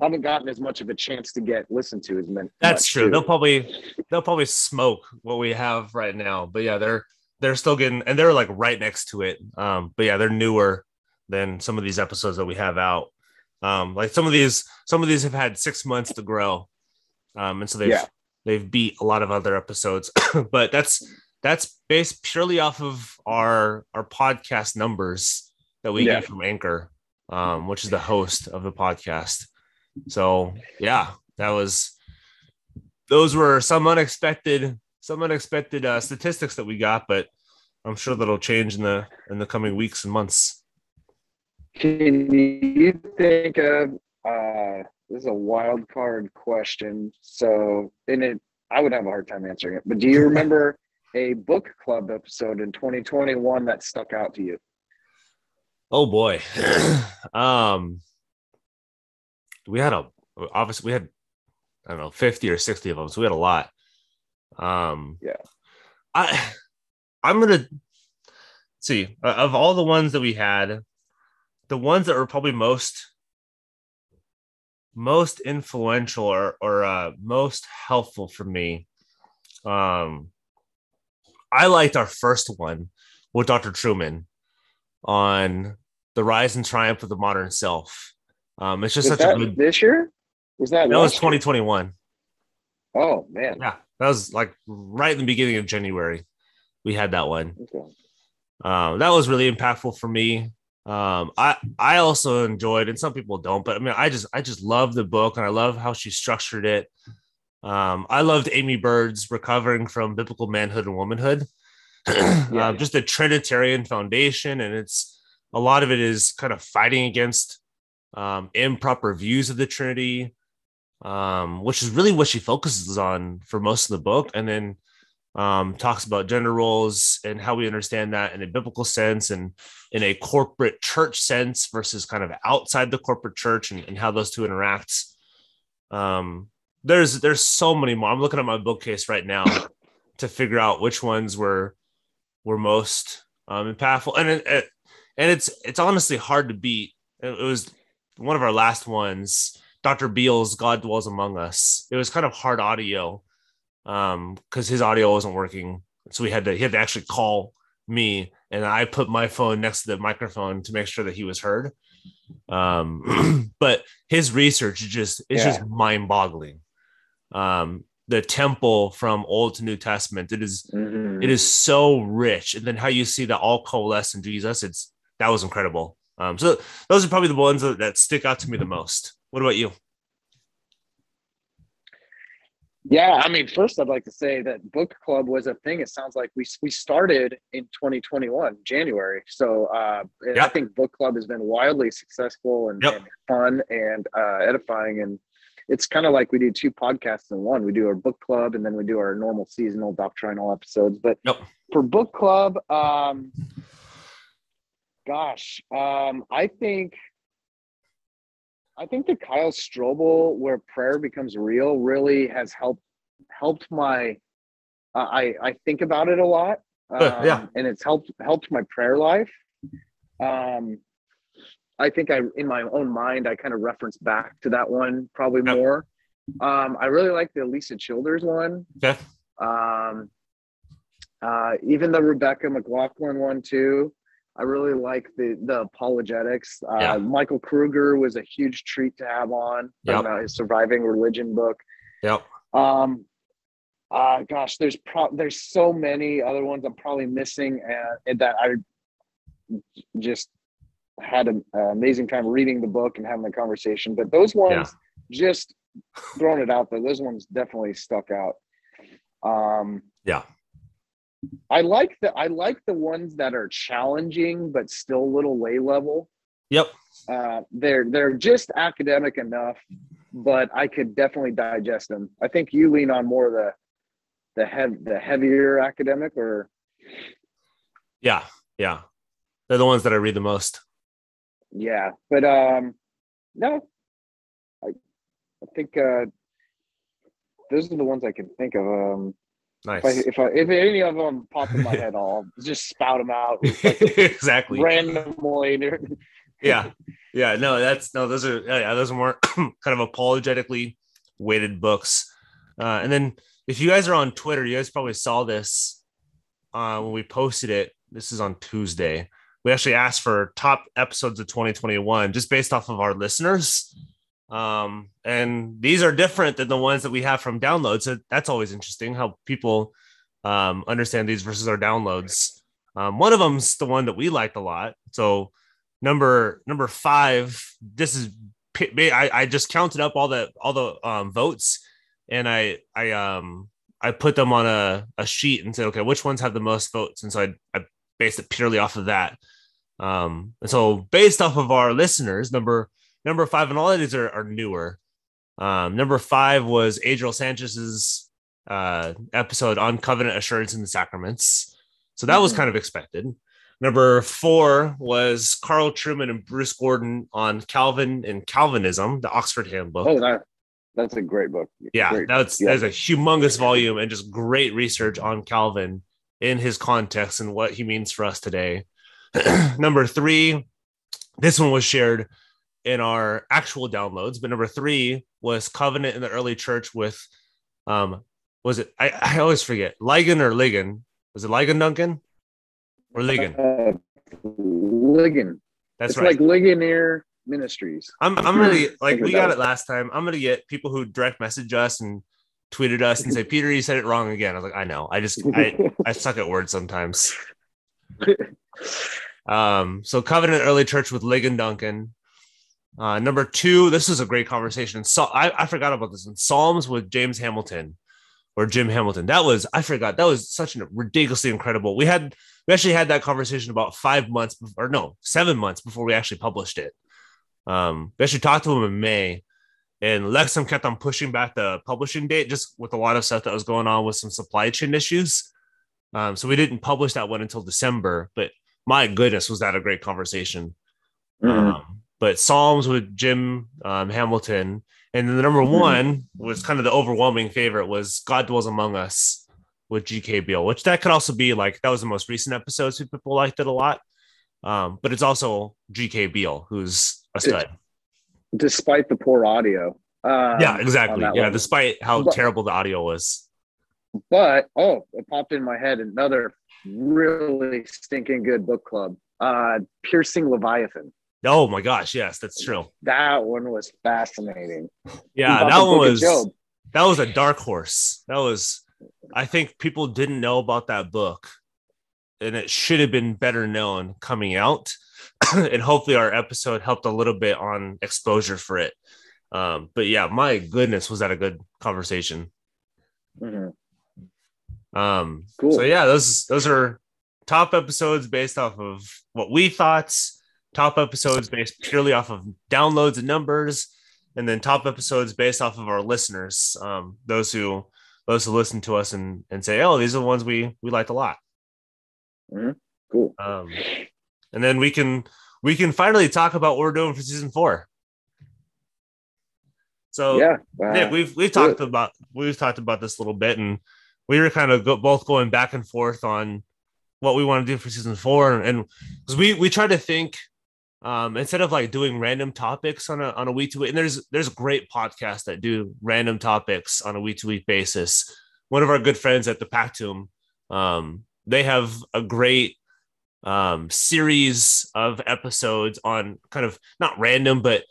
haven't gotten as much of a chance to get listened to as many. That's true. too. They'll probably they'll probably smoke what we have right now. But yeah, they're they're still getting and they're like right next to it. Um, but yeah, they're newer than some of these episodes that we have out. Um, like some of these, some of these have had six months to grow. Um, and so they've Yeah. they've beat a lot of other episodes. but that's that's based purely off of our our podcast numbers that we Yeah. get from Anchor, um, which is the host of the podcast. So yeah, that was those were some unexpected some unexpected uh, statistics that we got, but I'm sure that'll change in the in the coming weeks and months. Can you think of uh this is a wild card question. So in it I would have a hard time answering it. But do you remember a book club episode in 2021 that stuck out to you? Oh boy, um, we had a obviously we had I don't know 50 or 60 of them, so we had a lot. Um, Yeah. I I'm gonna see of all the ones that we had, the ones that were probably most most influential or or uh, most helpful for me. Um, I liked our first one with Dr. Trueman on the rise and triumph of the modern self. Um, it's just Was such a good. this year? Was that That was last year? 2021. Oh man. Yeah, that was like right in the beginning of January. We had that one. Okay. Um, that was really impactful for me. Um, I I also enjoyed, and some people don't, but I mean, I just I just love the book, and I love how she structured it. Um, I loved Aimee Byrd's recovering from biblical manhood and womanhood. Yeah. um, just a Trinitarian foundation, and it's a lot of it is kind of fighting against um, improper views of the Trinity, um, which is really what she focuses on for most of the book, and then um, talks about gender roles and how we understand that in a biblical sense and in a corporate church sense versus kind of outside the corporate church and, and how those two interact. Um, there's there's so many more. I'm looking at my bookcase right now to figure out which ones were were most um, impactful, and it, it, and it's it's honestly hard to beat. It, it was one of our last ones, Dr. Beale's, "God Dwells Among Us." It was kind of hard audio um because his audio wasn't working so we had to he had to actually call me and i put my phone next to the microphone to make sure that he was heard um but his research is just it's just mind-boggling um the temple from old to new testament it is Mhm. it is so rich and then how you see that all coalesce in jesus it's that was incredible um so those are probably the ones that, that stick out to me the most what about you Yeah, I mean, first I'd like to say that book club was a thing. It sounds like we we started in 2021 January. So uh, I think book club has been wildly successful and, Yep. and fun and uh, edifying. And it's kind of like we do two podcasts in one. We do our book club and then we do our normal seasonal doctrinal episodes. But Yep. for book club, um, gosh, um, I think. I think the Kyle Strobel, where prayer becomes real, really has helped helped my. Uh, I I think about it a lot, um, yeah. and it's helped helped my prayer life. Um, I think I, in my own mind, I kind of reference back to that one probably Yep. more. Um, I really like the Lisa Childers one. okay Um, uh, even the Rebecca McLaughlin one too. I really like the the apologetics. Uh, Yeah. Michael Kruger was a huge treat to have on. Yep. About his surviving religion book. yep Um, uh, gosh, there's pro- there's so many other ones I'm probably missing, and, and that I just had an amazing time reading the book and having the conversation. But those ones, yeah. just throwing it out there, those ones definitely stuck out. Um, yeah. I like the I like the ones that are challenging but still a little lay level. Yep. Uh, they're they're just academic enough, but I could definitely digest them. I think you lean on more of the the hev- the heavier academic or yeah yeah they're the ones that i read the most yeah but um no i i think uh those are the ones i can think of um nice if I, if, I, if any of them pop in my head i'll just spout them out like exactly randomly yeah yeah no that's no those are yeah those are more kind of apologetically weighted books uh and then if you guys are on Twitter, you guys probably saw this uh, when we posted it. This is on Tuesday. We actually asked for top episodes of 2021 just based off of our listeners. Um, and these are different than the ones that we have from downloads. So that's always interesting how people um, understand these versus our downloads. Um, one of them's the one that we liked a lot. So number number five, this is I, I just counted up all the all the um, votes and I I um I put them on a, a sheet and said, okay, which ones have the most votes? And so I, I based it purely off of that. Um, and so based off of our listeners, number number five, and all of these are, are newer. Um, number five was Adriel Sanchez's uh, episode on covenant assurance in the sacraments. So that mm-hmm. was kind of expected. Number four was Carl Trueman and Bruce Gordon on Calvin and Calvinism, the Oxford Handbook. Oh, that that's a great book. Yeah, great. that's yeah. that's a humongous volume and just great research on Calvin in his context and what he means for us today. number three, this one was shared in our actual downloads, but number three was Covenant in the Early Church with, um, was it? I, I always forget Ligon or Ligon. Was it Ligon Duncan or Ligon? Uh, Ligon. That's it's right. like Ligonier Ministries. I'm I'm really like we got it last time. I'm gonna get people who direct message us and tweeted us and say, Peter, you said it wrong again. I was like, I know. I just I, I suck at words sometimes. Um, so Covenant Early Church with Ligon Duncan. Uh, number two, this is a great conversation. So I, I forgot about this in Psalms with James Hamilton or Jim Hamilton. That was I forgot. That was such a ridiculously incredible. We had we actually had that conversation about five months before, or no, seven months before we actually published it. Um, we actually talked to him in May, and Lexham kept on pushing back the publishing date just with a lot of stuff that was going on with some supply chain issues. Um, so we didn't publish that one until December. But my goodness, was that a great conversation? Mm-hmm. Um, but Psalms with Jim um, Hamilton, and then the number mm-hmm. one was kind of the overwhelming favorite was God dwells among us with G.K. Beale, which that could also be like that was the most recent episode, so people liked it a lot. Um, but it's also G.K. Beale, who's a stud. Despite the poor audio. Um, yeah, exactly. Yeah, level. despite how but, terrible the audio was. But oh, it popped in my head another really stinking good book club. Uh Piercing Leviathan. Oh my gosh, yes, that's true. That one was fascinating. Yeah, that one was that was a dark horse. That was I think people didn't know about that book and it should have been better known coming out. and hopefully our episode helped a little bit on exposure for it. Um, but yeah, my goodness, was that a good conversation? Mm-hmm. Um, cool. So yeah, those those are top episodes based off of what we thought. Top episodes based purely off of downloads and numbers, and then top episodes based off of our listeners. Um, those who those who listen to us and and say, oh, these are the ones we we liked a lot. Mm-hmm. Cool. Um, and then we can we can finally talk about what we're doing for season four. So yeah, uh, Nick, we've we've talked about we've talked about this a little bit, and we were kind of go, both going back and forth on what we want to do for season four, and because we we try to think um, instead of like doing random topics on a on a week to week, and there's there's great podcasts that do random topics on a week to week basis. One of our good friends at the Pactum, um, they have a great um, series of episodes on kind of not random, but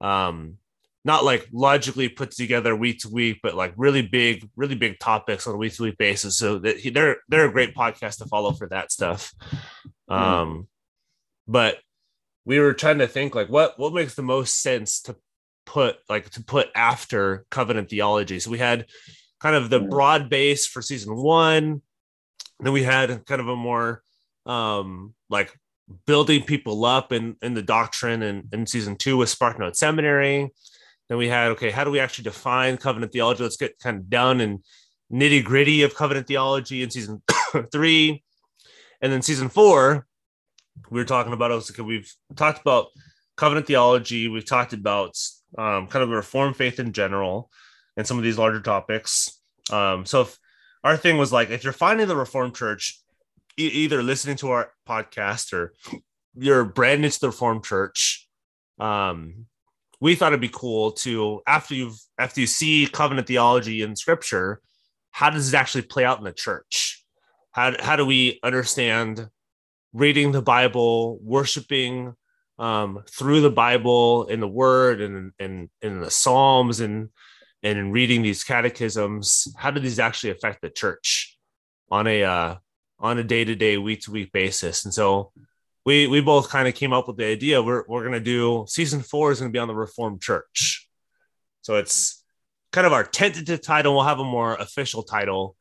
um, not like logically put together week to week, but like really big, really big topics on a week to week basis. So that he, they're they're a great podcast to follow for that stuff. Um, but we were trying to think like what what makes the most sense to put like to put after covenant theology. So we had kind of the broad base for season one. Then we had kind of a more um like building people up in in the doctrine and in, season two with SparkNote Seminary. Then we had okay, how do we actually define covenant theology? Let's get kind of down and nitty gritty of covenant theology in season three, and then season four. We were talking about also we've talked about covenant theology. We've talked about um, kind of a reformed faith in general and some of these larger topics. Um, so if our thing was like, if you're finding the Reformed Church, e- either listening to our podcast or you're brand new to the Reformed Church, um, we thought it'd be cool to after you've after you see covenant theology in Scripture, how does it actually play out in the church? How how do we understand reading the Bible, worshiping um, through the Bible and the Word and and in the Psalms and and in reading these catechisms, how do these actually affect the church on a uh, on a day to day, week to week basis? And so we we both kind of came up with the idea we're we're gonna do season four is gonna be on the Reformed Church. So it's kind of our tentative title. We'll have a more official title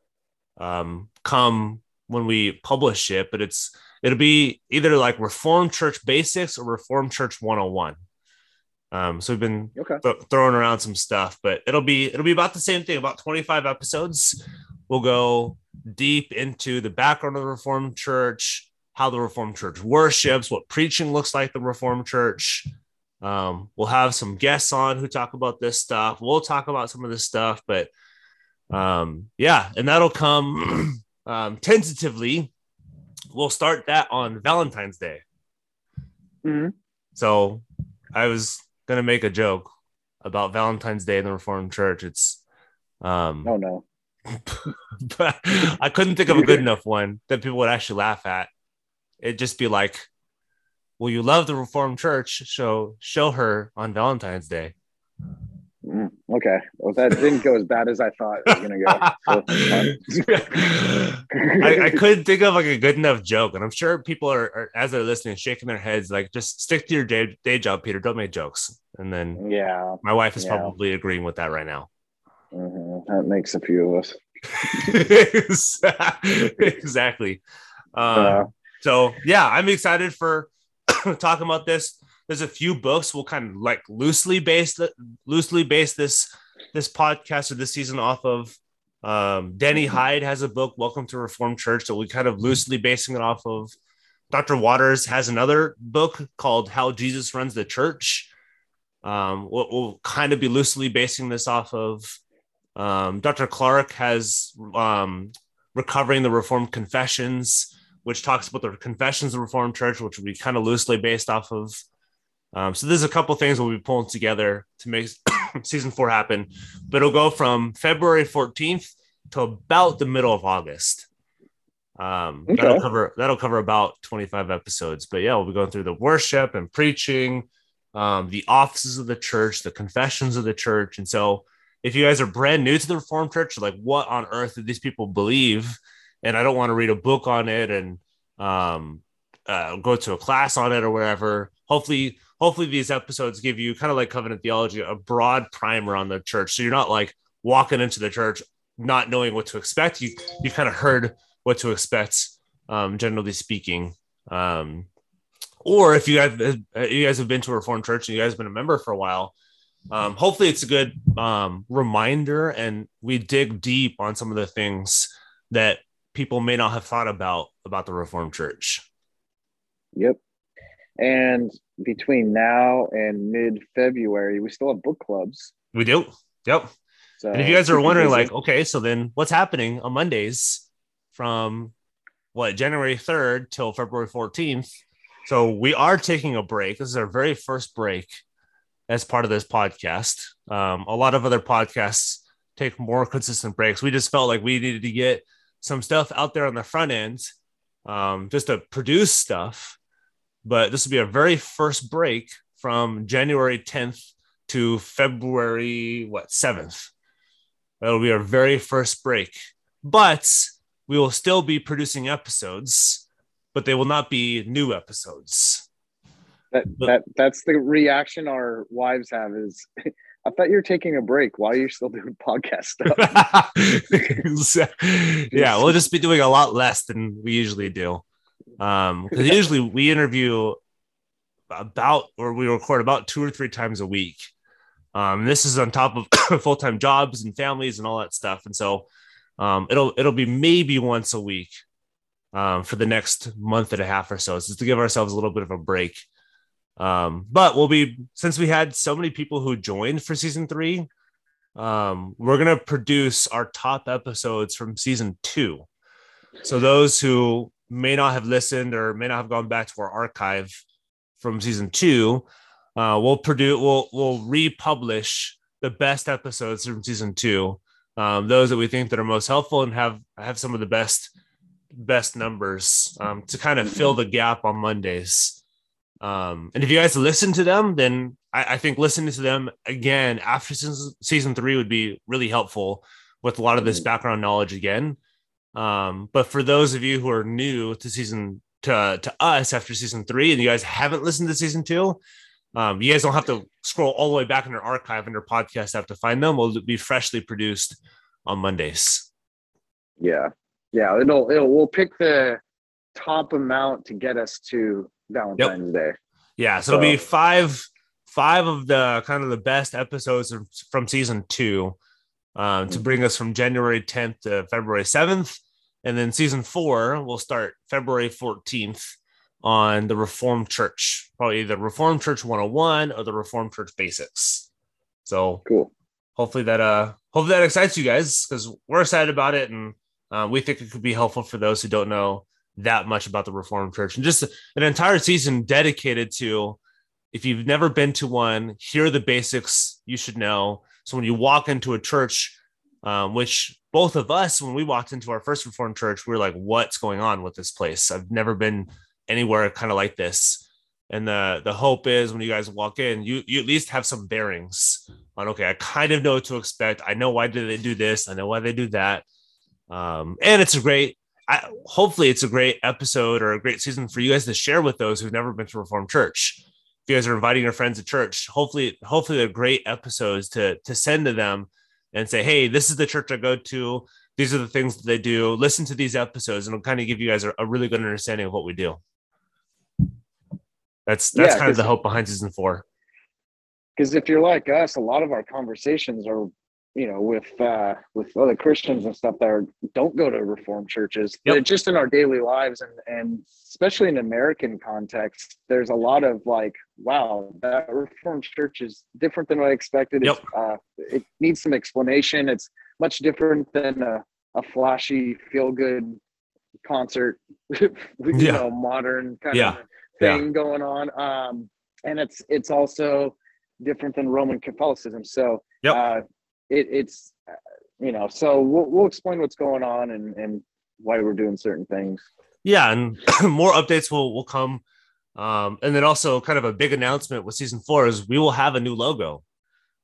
um, come when we publish it, but it's it'll be either like Reformed Church Basics or Reformed Church 101. Um, so we've been okay. th- throwing around some stuff, but it'll be it'll be about the same thing. About 25 episodes. We'll go deep into the background of the Reformed Church, how the Reformed Church worships, what preaching looks like the Reformed Church. Um, we'll have some guests on who talk about this stuff. We'll talk about some of this stuff, but um, yeah, and that'll come um, tentatively. We'll start that on Valentine's Day. Mm-hmm. So I was gonna make a joke about Valentine's Day in the Reformed Church. It's um oh no. but I couldn't think of a good enough one that people would actually laugh at. It'd just be like, Well, you love the Reformed Church, so show her on Valentine's Day. Mm, okay. Well, that didn't go as bad as I thought it was going to go. I, I, couldn't think of like a good enough joke. And I'm sure people are, are, as they're listening, shaking their heads, like, just stick to your day, day job, Peter. Don't make jokes. And then, yeah, my wife is yeah. probably agreeing with that right now. Mm-hmm. That makes a few of us. exactly. Um, uh, so, yeah, I'm excited for talking about this there's a few books we'll kind of like loosely base loosely base this this podcast or this season off of. Um, Danny mm-hmm. Hyde has a book, Welcome to Reformed Church, that we kind of loosely basing it off of. Dr. Waters has another book called How Jesus Runs the Church. Um, we'll, we'll kind of be loosely basing this off of. Um, Dr. Clark has um, Recovering the Reformed Confessions, which talks about the confessions of the Reformed Church, which will be kind of loosely based off of um, so there's a couple things we'll be pulling together to make season four happen, but it'll go from February 14th to about the middle of August. Um, okay. that'll cover that'll cover about 25 episodes. But yeah, we'll be going through the worship and preaching, um, the offices of the church, the confessions of the church. And so if you guys are brand new to the Reformed Church, like what on earth do these people believe? And I don't want to read a book on it and um, uh, go to a class on it or whatever. Hopefully, hopefully these episodes give you kind of like covenant theology a broad primer on the church. So you're not like walking into the church not knowing what to expect. You you kind of heard what to expect um, generally speaking. Um, or if you guys you guys have been to a reformed church and you guys have been a member for a while um, hopefully it's a good um, reminder and we dig deep on some of the things that people may not have thought about about the reformed church. Yep and between now and mid February, we still have book clubs. We do. Yep. So, and if you guys are wondering, like, okay, so then what's happening on Mondays from what January 3rd till February 14th? So we are taking a break. This is our very first break as part of this podcast. Um, a lot of other podcasts take more consistent breaks. We just felt like we needed to get some stuff out there on the front end um, just to produce stuff but this will be our very first break from January 10th to February what 7th. That'll be our very first break. But we will still be producing episodes, but they will not be new episodes. that, that that's the reaction our wives have is I thought you were taking a break. Why are you still doing podcast stuff? yeah, we'll just be doing a lot less than we usually do. Um, because usually we interview about or we record about two or three times a week. Um, this is on top of full time jobs and families and all that stuff, and so um, it'll it'll be maybe once a week um, for the next month and a half or so. Just to give ourselves a little bit of a break. Um, but we'll be since we had so many people who joined for season three, um, we're gonna produce our top episodes from season two. So those who may not have listened or may not have gone back to our archive from season two, uh, we'll produce we'll we'll republish the best episodes from season two, um, those that we think that are most helpful and have have some of the best best numbers um, to kind of fill the gap on Mondays. Um, and if you guys listen to them, then I, I think listening to them again after season, season three would be really helpful with a lot of this background knowledge again. Um, but for those of you who are new to season to to us after season three, and you guys haven't listened to season two, um, you guys don't have to scroll all the way back in your archive and your podcast have to find them. We'll be freshly produced on Mondays. Yeah, yeah. It'll it'll we'll pick the top amount to get us to Valentine's yep. Day. Yeah, so, so, it'll be five five of the kind of the best episodes from season two um, to bring us from January 10th to February 7th. And then season four will start February 14th on the Reformed Church, probably the Reformed Church 101 or the Reformed Church Basics. So cool. Hopefully that uh hopefully that excites you guys because we're excited about it and uh, we think it could be helpful for those who don't know that much about the Reformed Church and just an entire season dedicated to if you've never been to one, here are the basics you should know. So when you walk into a church, um, which both of us, when we walked into our first Reformed church, we were like, what's going on with this place? I've never been anywhere kind of like this. And the the hope is when you guys walk in, you you at least have some bearings on okay, I kind of know what to expect. I know why did they do this, I know why they do that. Um, and it's a great I, hopefully it's a great episode or a great season for you guys to share with those who've never been to Reformed Church. You guys are inviting your friends to church, hopefully, hopefully they're great episodes to to send to them and say, hey, this is the church I go to. These are the things that they do. Listen to these episodes, and it'll kind of give you guys a, a really good understanding of what we do. That's that's yeah, kind of the hope behind season four. Because if you're like us, a lot of our conversations are, you know, with uh, with other Christians and stuff that are, don't go to Reformed churches. Yep. Just in our daily lives, and and especially in American context, there's a lot of like, wow, that Reformed church is different than what I expected. Yep. Uh, it needs some explanation. It's much different than a, a flashy, feel good concert, you yeah. know, modern kind yeah. of thing yeah. going on. Um, and it's it's also different than Roman Catholicism. So yep. uh, it, it's uh, you know, so we'll, we'll explain what's going on and and why we're doing certain things. Yeah, and more updates will will come. Um, and then also kind of a big announcement with season four is we will have a new logo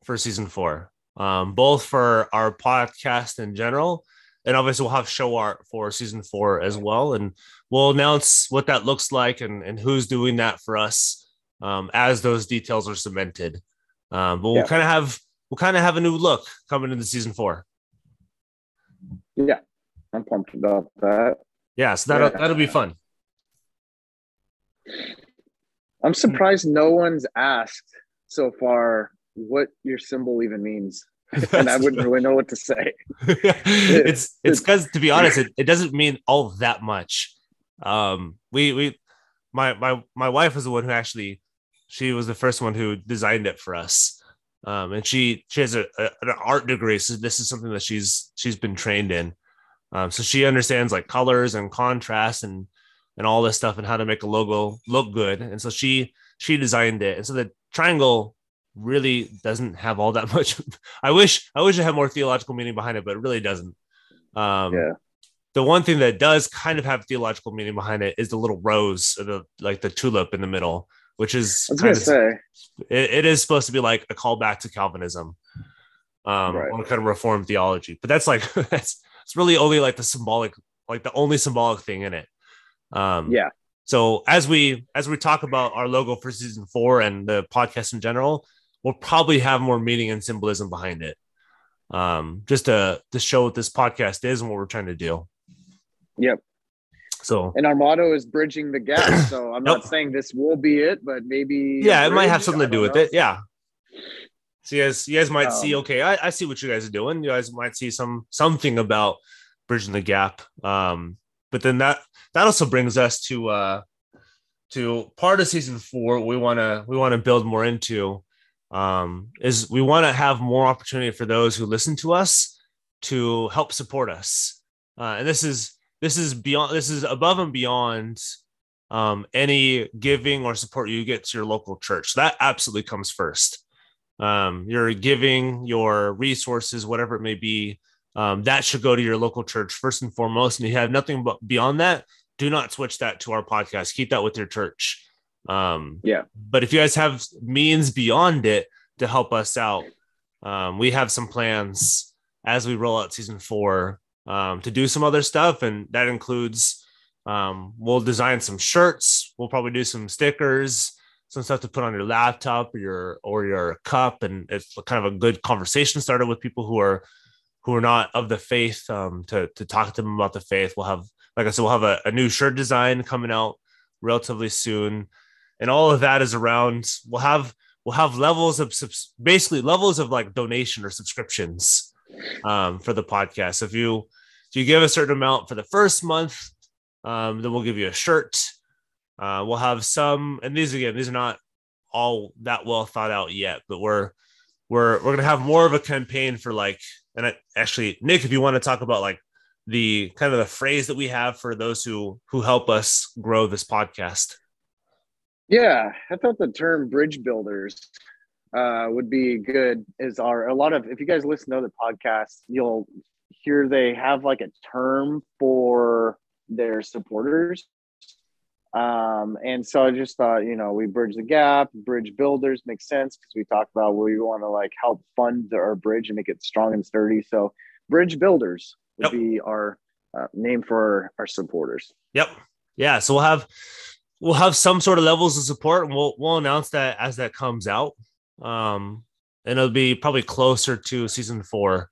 for season four, um, both for our podcast in general, and obviously we'll have show art for season four as well. And we'll announce what that looks like and, and who's doing that for us um, as those details are cemented. Um, but we'll yeah. kind of have we'll kind of have a new look coming into season four. Yeah, I'm pumped about that. Yeah, so that'll yeah. that'll be fun. I'm surprised no one's asked so far what your symbol even means. and I wouldn't really know what to say. it's it's because to be honest, it, it doesn't mean all that much. Um, we we my my my wife was the one who actually she was the first one who designed it for us. Um, and she she has a, a, an art degree, so this is something that she's she's been trained in. Um, so she understands like colors and contrast and and all this stuff and how to make a logo look good. And so she she designed it. And so the triangle really doesn't have all that much. I wish I wish it had more theological meaning behind it, but it really doesn't. Um, yeah the one thing that does kind of have theological meaning behind it is the little rose, the like the tulip in the middle, which is gonna say it, it is supposed to be like a callback to Calvinism, um, right. kind of reformed theology. But that's like that's it's really only like the symbolic, like the only symbolic thing in it. Um, yeah, So as we as we talk about our logo for season four and the podcast in general, we'll probably have more meaning and symbolism behind it. Um, just to to show what this podcast is and what we're trying to do. Yep. So And our motto is bridging the gap. So I'm Yep. not saying this will be it, but maybe yeah, it might have something to do with know. it. Yeah. So you guys, you guys might see. Um, Okay, I, I see what you guys are doing. You guys might see some something about bridging the gap. Um, but then that that also brings us to uh to part of season four. We want to we want to build more into um is we want to have more opportunity for those who listen to us to help support us. Uh, and this is this is beyond this is above and beyond um, any giving or support you get to your local church. That absolutely comes first. Um, your giving, your resources, whatever it may be, um, that should go to your local church first and foremost. And you have nothing but beyond that, do not switch that to our podcast. Keep that with your church. Um, Yeah. But if you guys have means beyond it to help us out, um, we have some plans as we roll out season four um, to do some other stuff, and that includes um, we'll design some shirts. We'll probably do some stickers, some stuff to put on your laptop or your or your cup, and it's kind of a good conversation starter with people who are who are not of the faith um, to to talk to them about the faith. We'll have, like I said, we'll have a, a new shirt design coming out relatively soon, and all of that is around. We'll have we'll have levels of basically levels of like donation or subscriptions um, for the podcast. So If you if you give a certain amount for the first month, um, then we'll give you a shirt. Uh, we'll have some, and these again, these are not all that well thought out yet, but we're we're we're gonna have more of a campaign for like, and I, actually, Nick, if you want to talk about like the kind of the phrase that we have for those who who help us grow this podcast. Yeah, I thought the term bridge builders uh, would be good. Is our a lot of if you guys listen to other podcasts, you'll hear they have like a term for their supporters. Um, and so I just thought, you know, we bridge the gap, bridge builders makes sense because we talked about we want to like help fund our bridge and make it strong and sturdy. So bridge builders would Yep. be our uh, name for our supporters. Yep. Yeah. So we'll have we'll have some sort of levels of support, and we'll we'll announce that as that comes out. Um, and it'll be probably closer to season four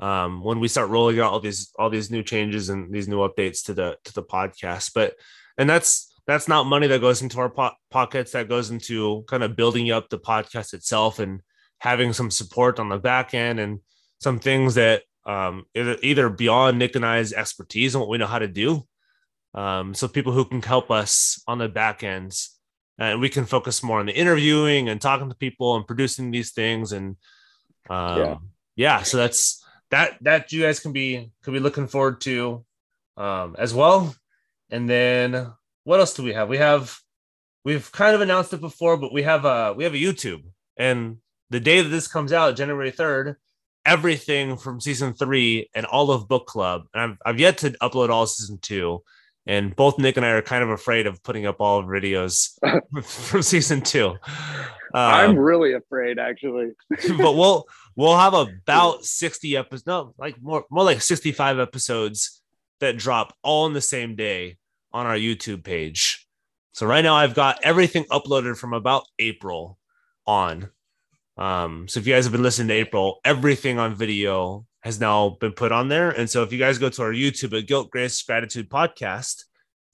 um, when we start rolling out all these all these new changes and these new updates to the to the podcast. But and that's that's not money that goes into our po- pockets. That goes into kind of building up the podcast itself and having some support on the back end and some things that um, either, either beyond Nick and I's expertise and what we know how to do. Um, so people who can help us on the back ends, and we can focus more on the interviewing and talking to people and producing these things. And um, Yeah. yeah. so that's that that you guys can be could be looking forward to um, as well. And then what else do we have? We have we've kind of announced it before, but we have a we have a YouTube, and the day that this comes out, January third, everything from season three and all of book club. And I've, I've yet to upload all season two. And both Nick and I are kind of afraid of putting up all of videos from season two. I'm Um, really afraid, actually. but we'll we'll have about 60 episodes, no, like more more like 65 episodes that drop all in the same day on our YouTube page. So right now I've got everything uploaded from about April on. Um, so if you guys have been listening to April, everything on video has now been put on there. And so if you guys go to our YouTube at Guilt, Grace, Gratitude Podcast,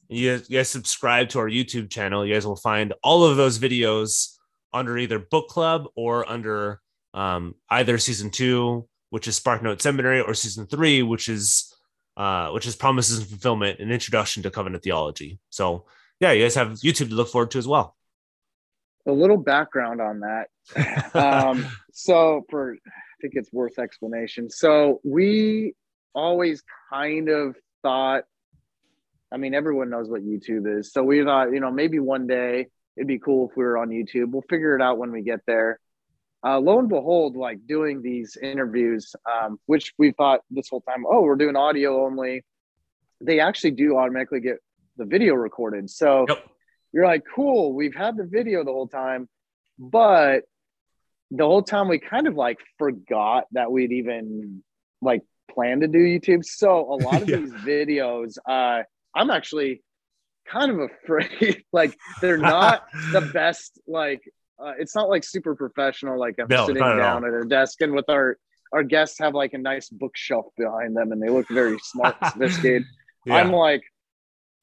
and you guys, you guys subscribe to our YouTube channel, you guys will find all of those videos under either book club or under um, either season two, which is Spark Note Seminary, or season three, which is uh, which is Promises and Fulfillment, an introduction to covenant theology. So yeah, you guys have YouTube to look forward to as well. A little background on that. um, so for think it's worth explanation. So we always kind of thought, I mean, everyone knows what YouTube is. So we thought, you know, maybe one day it'd be cool if we were on YouTube. We'll figure it out when we get there. Uh, lo and behold, like doing these interviews, um, which we thought this whole time, oh, we're doing audio only. They actually do automatically get the video recorded. So Yep. you're like, cool, we've had the video the whole time, but the whole time we kind of like forgot that we'd even like planned to do YouTube. So a lot of Yeah. these videos, uh, I'm actually kind of afraid. like they're not the best. Like uh, it's not like super professional. Like I'm No, sitting not at down at a desk and with our our guests have like a nice bookshelf behind them and they look very smart, sophisticated. Yeah. I'm like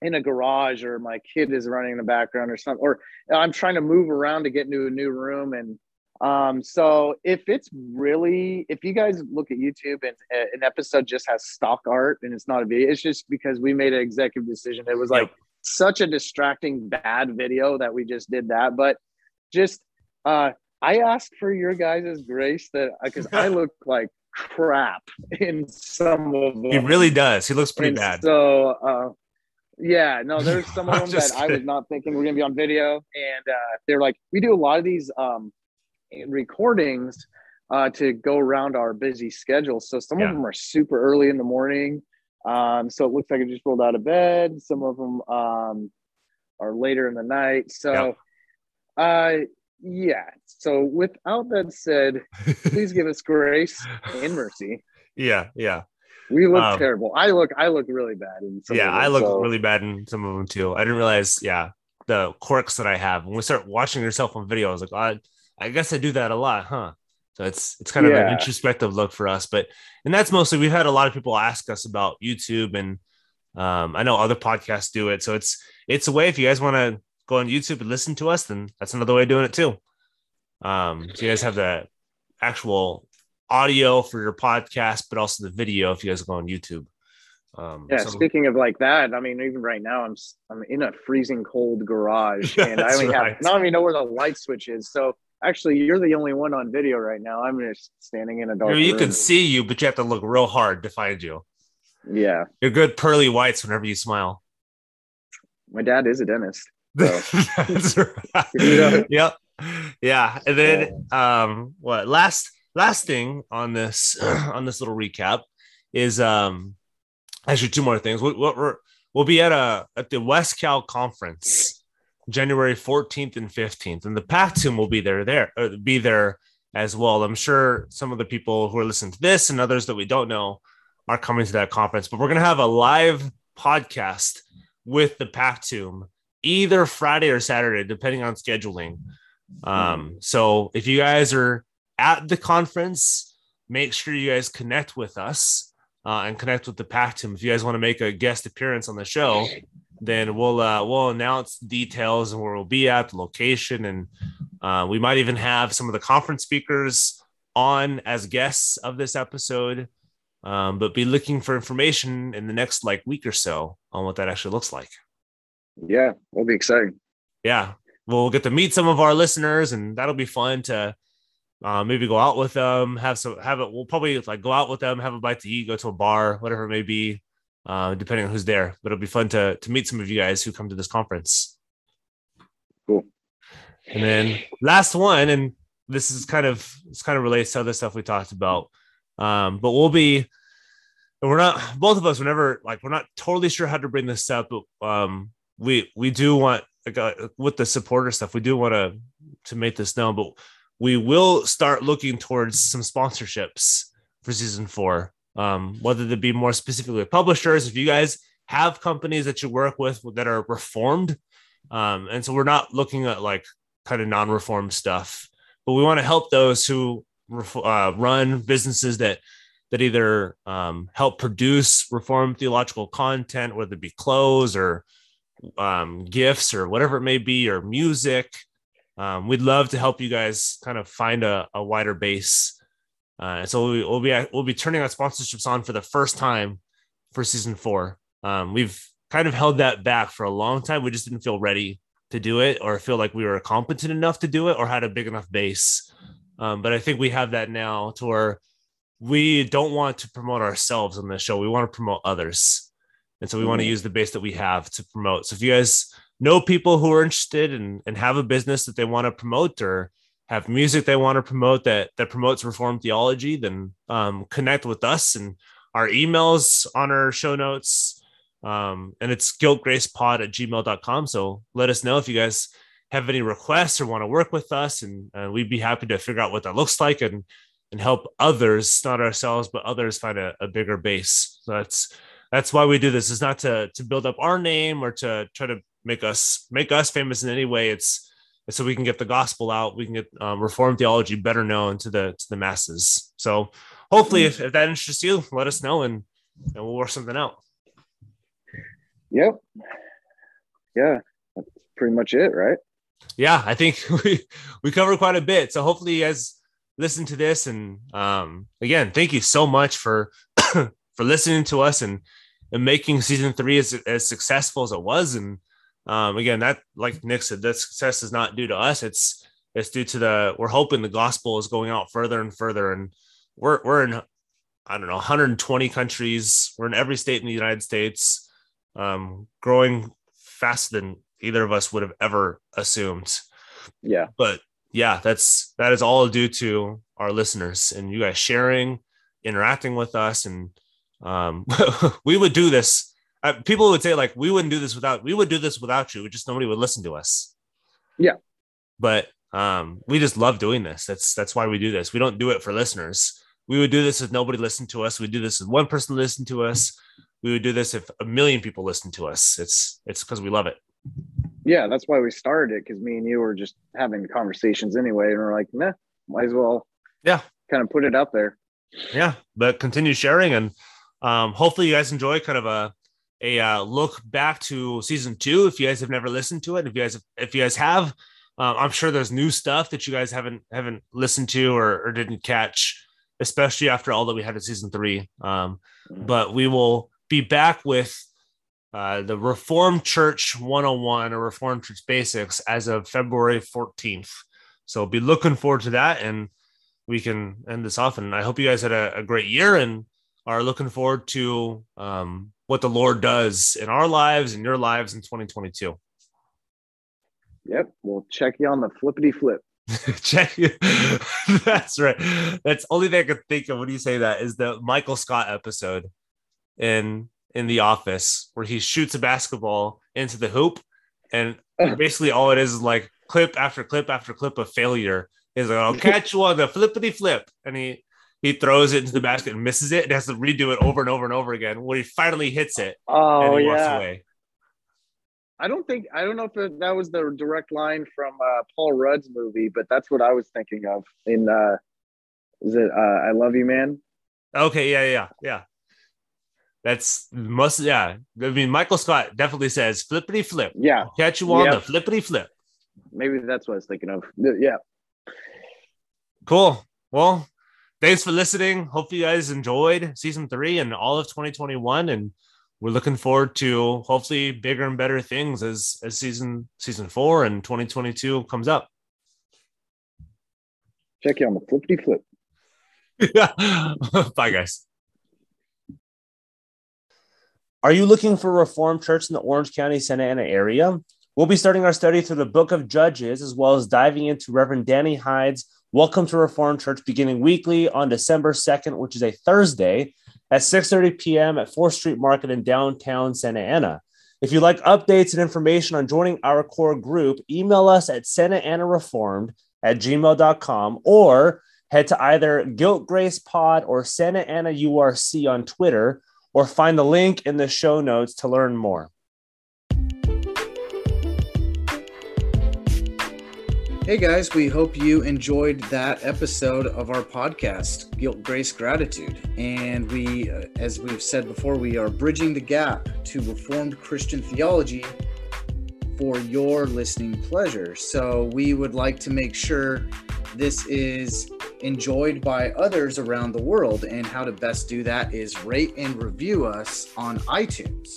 in a garage or my kid is running in the background or something, or I'm trying to move around to get into a new room. And um, so if it's really, if you guys look at YouTube and uh, an episode just has stock art and it's not a video, it's just because we made an executive decision. It was like Yep. such a distracting bad video that we just did that. But just, uh, I asked for your guys' grace that because I look like crap in some of them. he really does. He looks pretty And bad. So, uh, yeah, no, there's some of them that I was not thinking were gonna be on video, and uh, they're like, we do a lot of these um, recordings uh, to go around our busy schedule. So some Yeah. of them are super early in the morning. Um, so it looks like I just rolled out of bed. Some of them um, are later in the night. So, uh, yeah. So without that said, please give us grace and mercy. yeah, yeah. We look Um, terrible. I look, I look really bad. In some yeah, of them, I look so- really bad in some of them too. I didn't realize, yeah, the quirks that I have. When we start watching yourself on video, I was like, I, I guess I do that a lot, huh? So it's it's kind of an introspective look for us, but and that's mostly we've had a lot of people ask us about YouTube, and um, I know other podcasts do it. So it's it's a way if you guys want to go on YouTube and listen to us, then that's another way of doing it too. Um, so you guys have the actual audio for your podcast, but also the video if you guys go on YouTube. Um, Yeah, so- speaking of like that, I mean, even right now, I'm I'm in a freezing cold garage, and I only right. have I don't even know where the light switch is. So actually, you're the only one on video right now. I'm just standing in a dark. You room. can see you, but you have to look real hard to find you. Yeah, You're good pearly whites whenever you smile. my dad is a dentist. So. Yeah. Yep. Yeah. And then um what last last thing on this on this little recap is um actually two more things. What we're we'll be at a at the West Cal conference January 14th and 15th, and the Pactum will be there there uh, be there as well. I'm sure some of the people who are listening to this and others that we don't know are coming to that conference, but we're gonna have a live podcast with the Pactum either Friday or Saturday, depending on scheduling. Um, so if you guys are at the conference, make sure you guys connect with us uh, and connect with the Pactum. If you guys want to make a guest appearance on the show, then we'll uh, we'll announce details and where we'll be at, the location, and uh, we might even have some of the conference speakers on as guests of this episode. Um, but be looking for information in the next like week or so on what that actually looks like Yeah, that'll be exciting. yeah, we'll get to meet some of our listeners, and that'll be fun to uh, maybe go out with them, have some, have it. We'll probably like go out with them, have a bite to eat, go to a bar, whatever it may be, uh, depending on who's there. But it'll be fun to to meet some of you guys who come to this conference. Cool. And then last one, and this is kind of this kind of relates to other stuff we talked about. Um, but we'll be and we're not both of us, we're never like we're not totally sure how to bring this up, but um we we do want like uh, with the supporter stuff, we do want to to make this known, but we will start looking towards some sponsorships for season four. Um, whether they be more specifically publishers, if you guys have companies that you work with that are reformed, um, and so we're not looking at like kind of non-reformed stuff, but we want to help those who uh, run businesses that that either um, help produce reformed theological content, whether it be clothes or um, gifts or whatever it may be, or music. Um, we'd love to help you guys kind of find a, a wider base. Uh, and so we, we'll be we'll be turning our sponsorships on for the first time for season four. Um, we've kind of held that back for a long time. We just didn't feel ready to do it, or feel like we were competent enough to do it, or had a big enough base. Um, but I think we have that now to where we don't want to promote ourselves on the show. We want to promote others. And so we want to Mhm. use the base that we have to promote. So if you guys know people who are interested and, and have a business that they want to promote or have music they want to promote that that promotes reformed theology, then um, connect with us and our emails on our show notes. Um, and it's guiltgracepod at gmail.com. So let us know if you guys have any requests or want to work with us. And uh, we'd be happy to figure out what that looks like and and help others, not ourselves, but others find a, a bigger base. So that's that's why we do this. Is not to to build up our name or to try to make us make us famous in any way. It's so we can get the gospel out. We can get um, Reformed theology better known to the to the masses. So hopefully, if, if that interests you, let us know and and we'll work something out. Yep. Yeah, that's pretty much it, right? Yeah, I think we we covered quite a bit. So hopefully, you guys listen to this and um, again, thank you so much for for listening to us and and making season three as, as successful as it was. And um, again, that like Nick said, that success is not due to us. It's it's due to the we're hoping the gospel is going out further and further. And we're we're in I don't know 120 countries. We're in every state in the United States, um, growing faster than either of us would have ever assumed. Yeah. But yeah, that's that is all due to our listeners and you guys sharing, interacting with us, and um, we would do this. Uh, people would say like we wouldn't do this without we would do this without you. Just nobody would listen to us. Yeah. But um, we just love doing this. That's that's why we do this. We don't do it for listeners. We would do this if nobody listened to us. We do this if one person listened to us. We would do this if a million people listened to us. It's it's because we love it. Yeah, that's why we started it because me and you were just having conversations anyway, and we're like, nah, might as well. Yeah. Kind of put it out there. Yeah, but continue sharing and um, hopefully you guys enjoy kind of a a uh, look back to season two. If you guys have never listened to it, if you guys have, if you guys have, uh, I'm sure there's new stuff that you guys haven't haven't listened to or, or didn't catch, especially after all that we had in season three. Um, but we will be back with uh, the Reformed Church 101 or Reformed Church Basics as of February 14th. So be looking forward to that, and we can end this off. And I hope you guys had a, a great year and are looking forward to um, what the Lord does in our lives and your lives in 2022. Yep. We'll check you on the flippity flip. Check. You. That's right. That's only thing I could think of when you say that is the Michael Scott episode in in The Office where he shoots a basketball into the hoop, and basically all it is is like clip after clip after clip of failure. He's like, "I'll catch you on the flippity flip," and he he throws it into the basket and misses it and has to redo it over and over and over again. When he finally hits it, Oh and he walks yeah. away. I don't think I don't know if that was the direct line from uh, Paul Rudd's movie, but that's what I was thinking of. In uh, is it uh, I Love You Man? Okay, yeah, yeah, yeah. That's must yeah. I mean, Michael Scott definitely says flippity flip. Yeah, Catch you on Yep. the flippity flip. maybe that's what I was thinking of. Yeah. Cool. Well, thanks for listening. Hope you guys enjoyed season three and all of 2021. And we're looking forward to hopefully bigger and better things as as season season four and 2022 comes up. Check you on the flippity flip. yeah. Bye guys. Are you looking for a Reformed church in the Orange County, Santa Ana area? We'll be starting our study through the book of Judges, as well as diving into Reverend Danny Hyde's Welcome to Reformed Church beginning weekly on December 2nd, which is a Thursday at 6:30 p.m. at 4th Street Market in downtown Santa Ana. If you'd like updates and information on joining our core group, email us at Santa Ana Reformed at gmail.com or head to either Guilt Grace Pod or Santa Ana URC on Twitter, or find the link in the show notes to learn more. Hey guys, we hope you enjoyed that episode of our podcast, Guilt, Grace, Gratitude. And we, uh, as we've said before, we are bridging the gap to Reformed Christian theology for your listening pleasure. So we would like to make sure this is enjoyed by others around the world. And how to best do that is rate and review us on iTunes.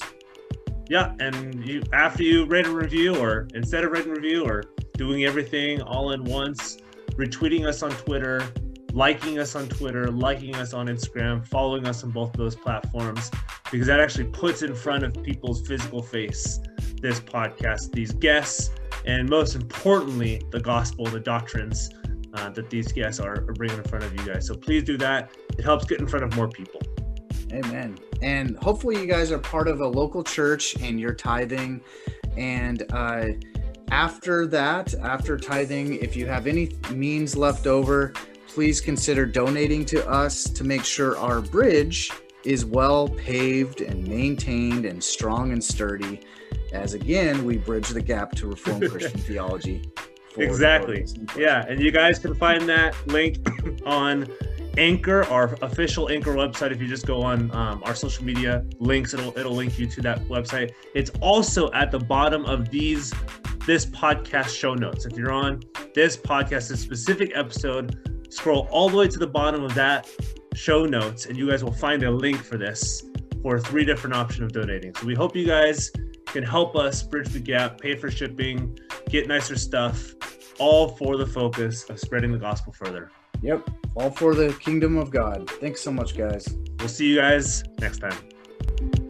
Yeah, and you after you rate a review, or instead of rating a review, or doing everything all in once, retweeting us on Twitter, liking us on Twitter, liking us on Instagram, following us on both of those platforms, because that actually puts in front of people's physical face this podcast, these guests, and most importantly, the gospel, the doctrines uh, that these guests are, are bringing in front of you guys. So please do that. It helps get in front of more people. Amen. And hopefully, you guys are part of a local church and you're tithing. And uh, after that, after tithing, if you have any means left over, please consider donating to us to make sure our bridge is well paved and maintained and strong and sturdy. as again we bridge the gap to Reformed Christian theology. Exactly. Yeah, and you guys can find that link on Anchor, our official Anchor website. If you just go on um, our social media links, it'll it'll link you to that website. It's also at the bottom of these this podcast show notes. If you're on this podcast, this specific episode, scroll all the way to the bottom of that show notes, and you guys will find a link for this for three different options of donating. So we hope you guys can help us bridge the gap, pay for shipping, get nicer stuff, all for the focus of spreading the gospel further. Yep. All for the kingdom of God. Thanks so much, guys. We'll see you guys next time.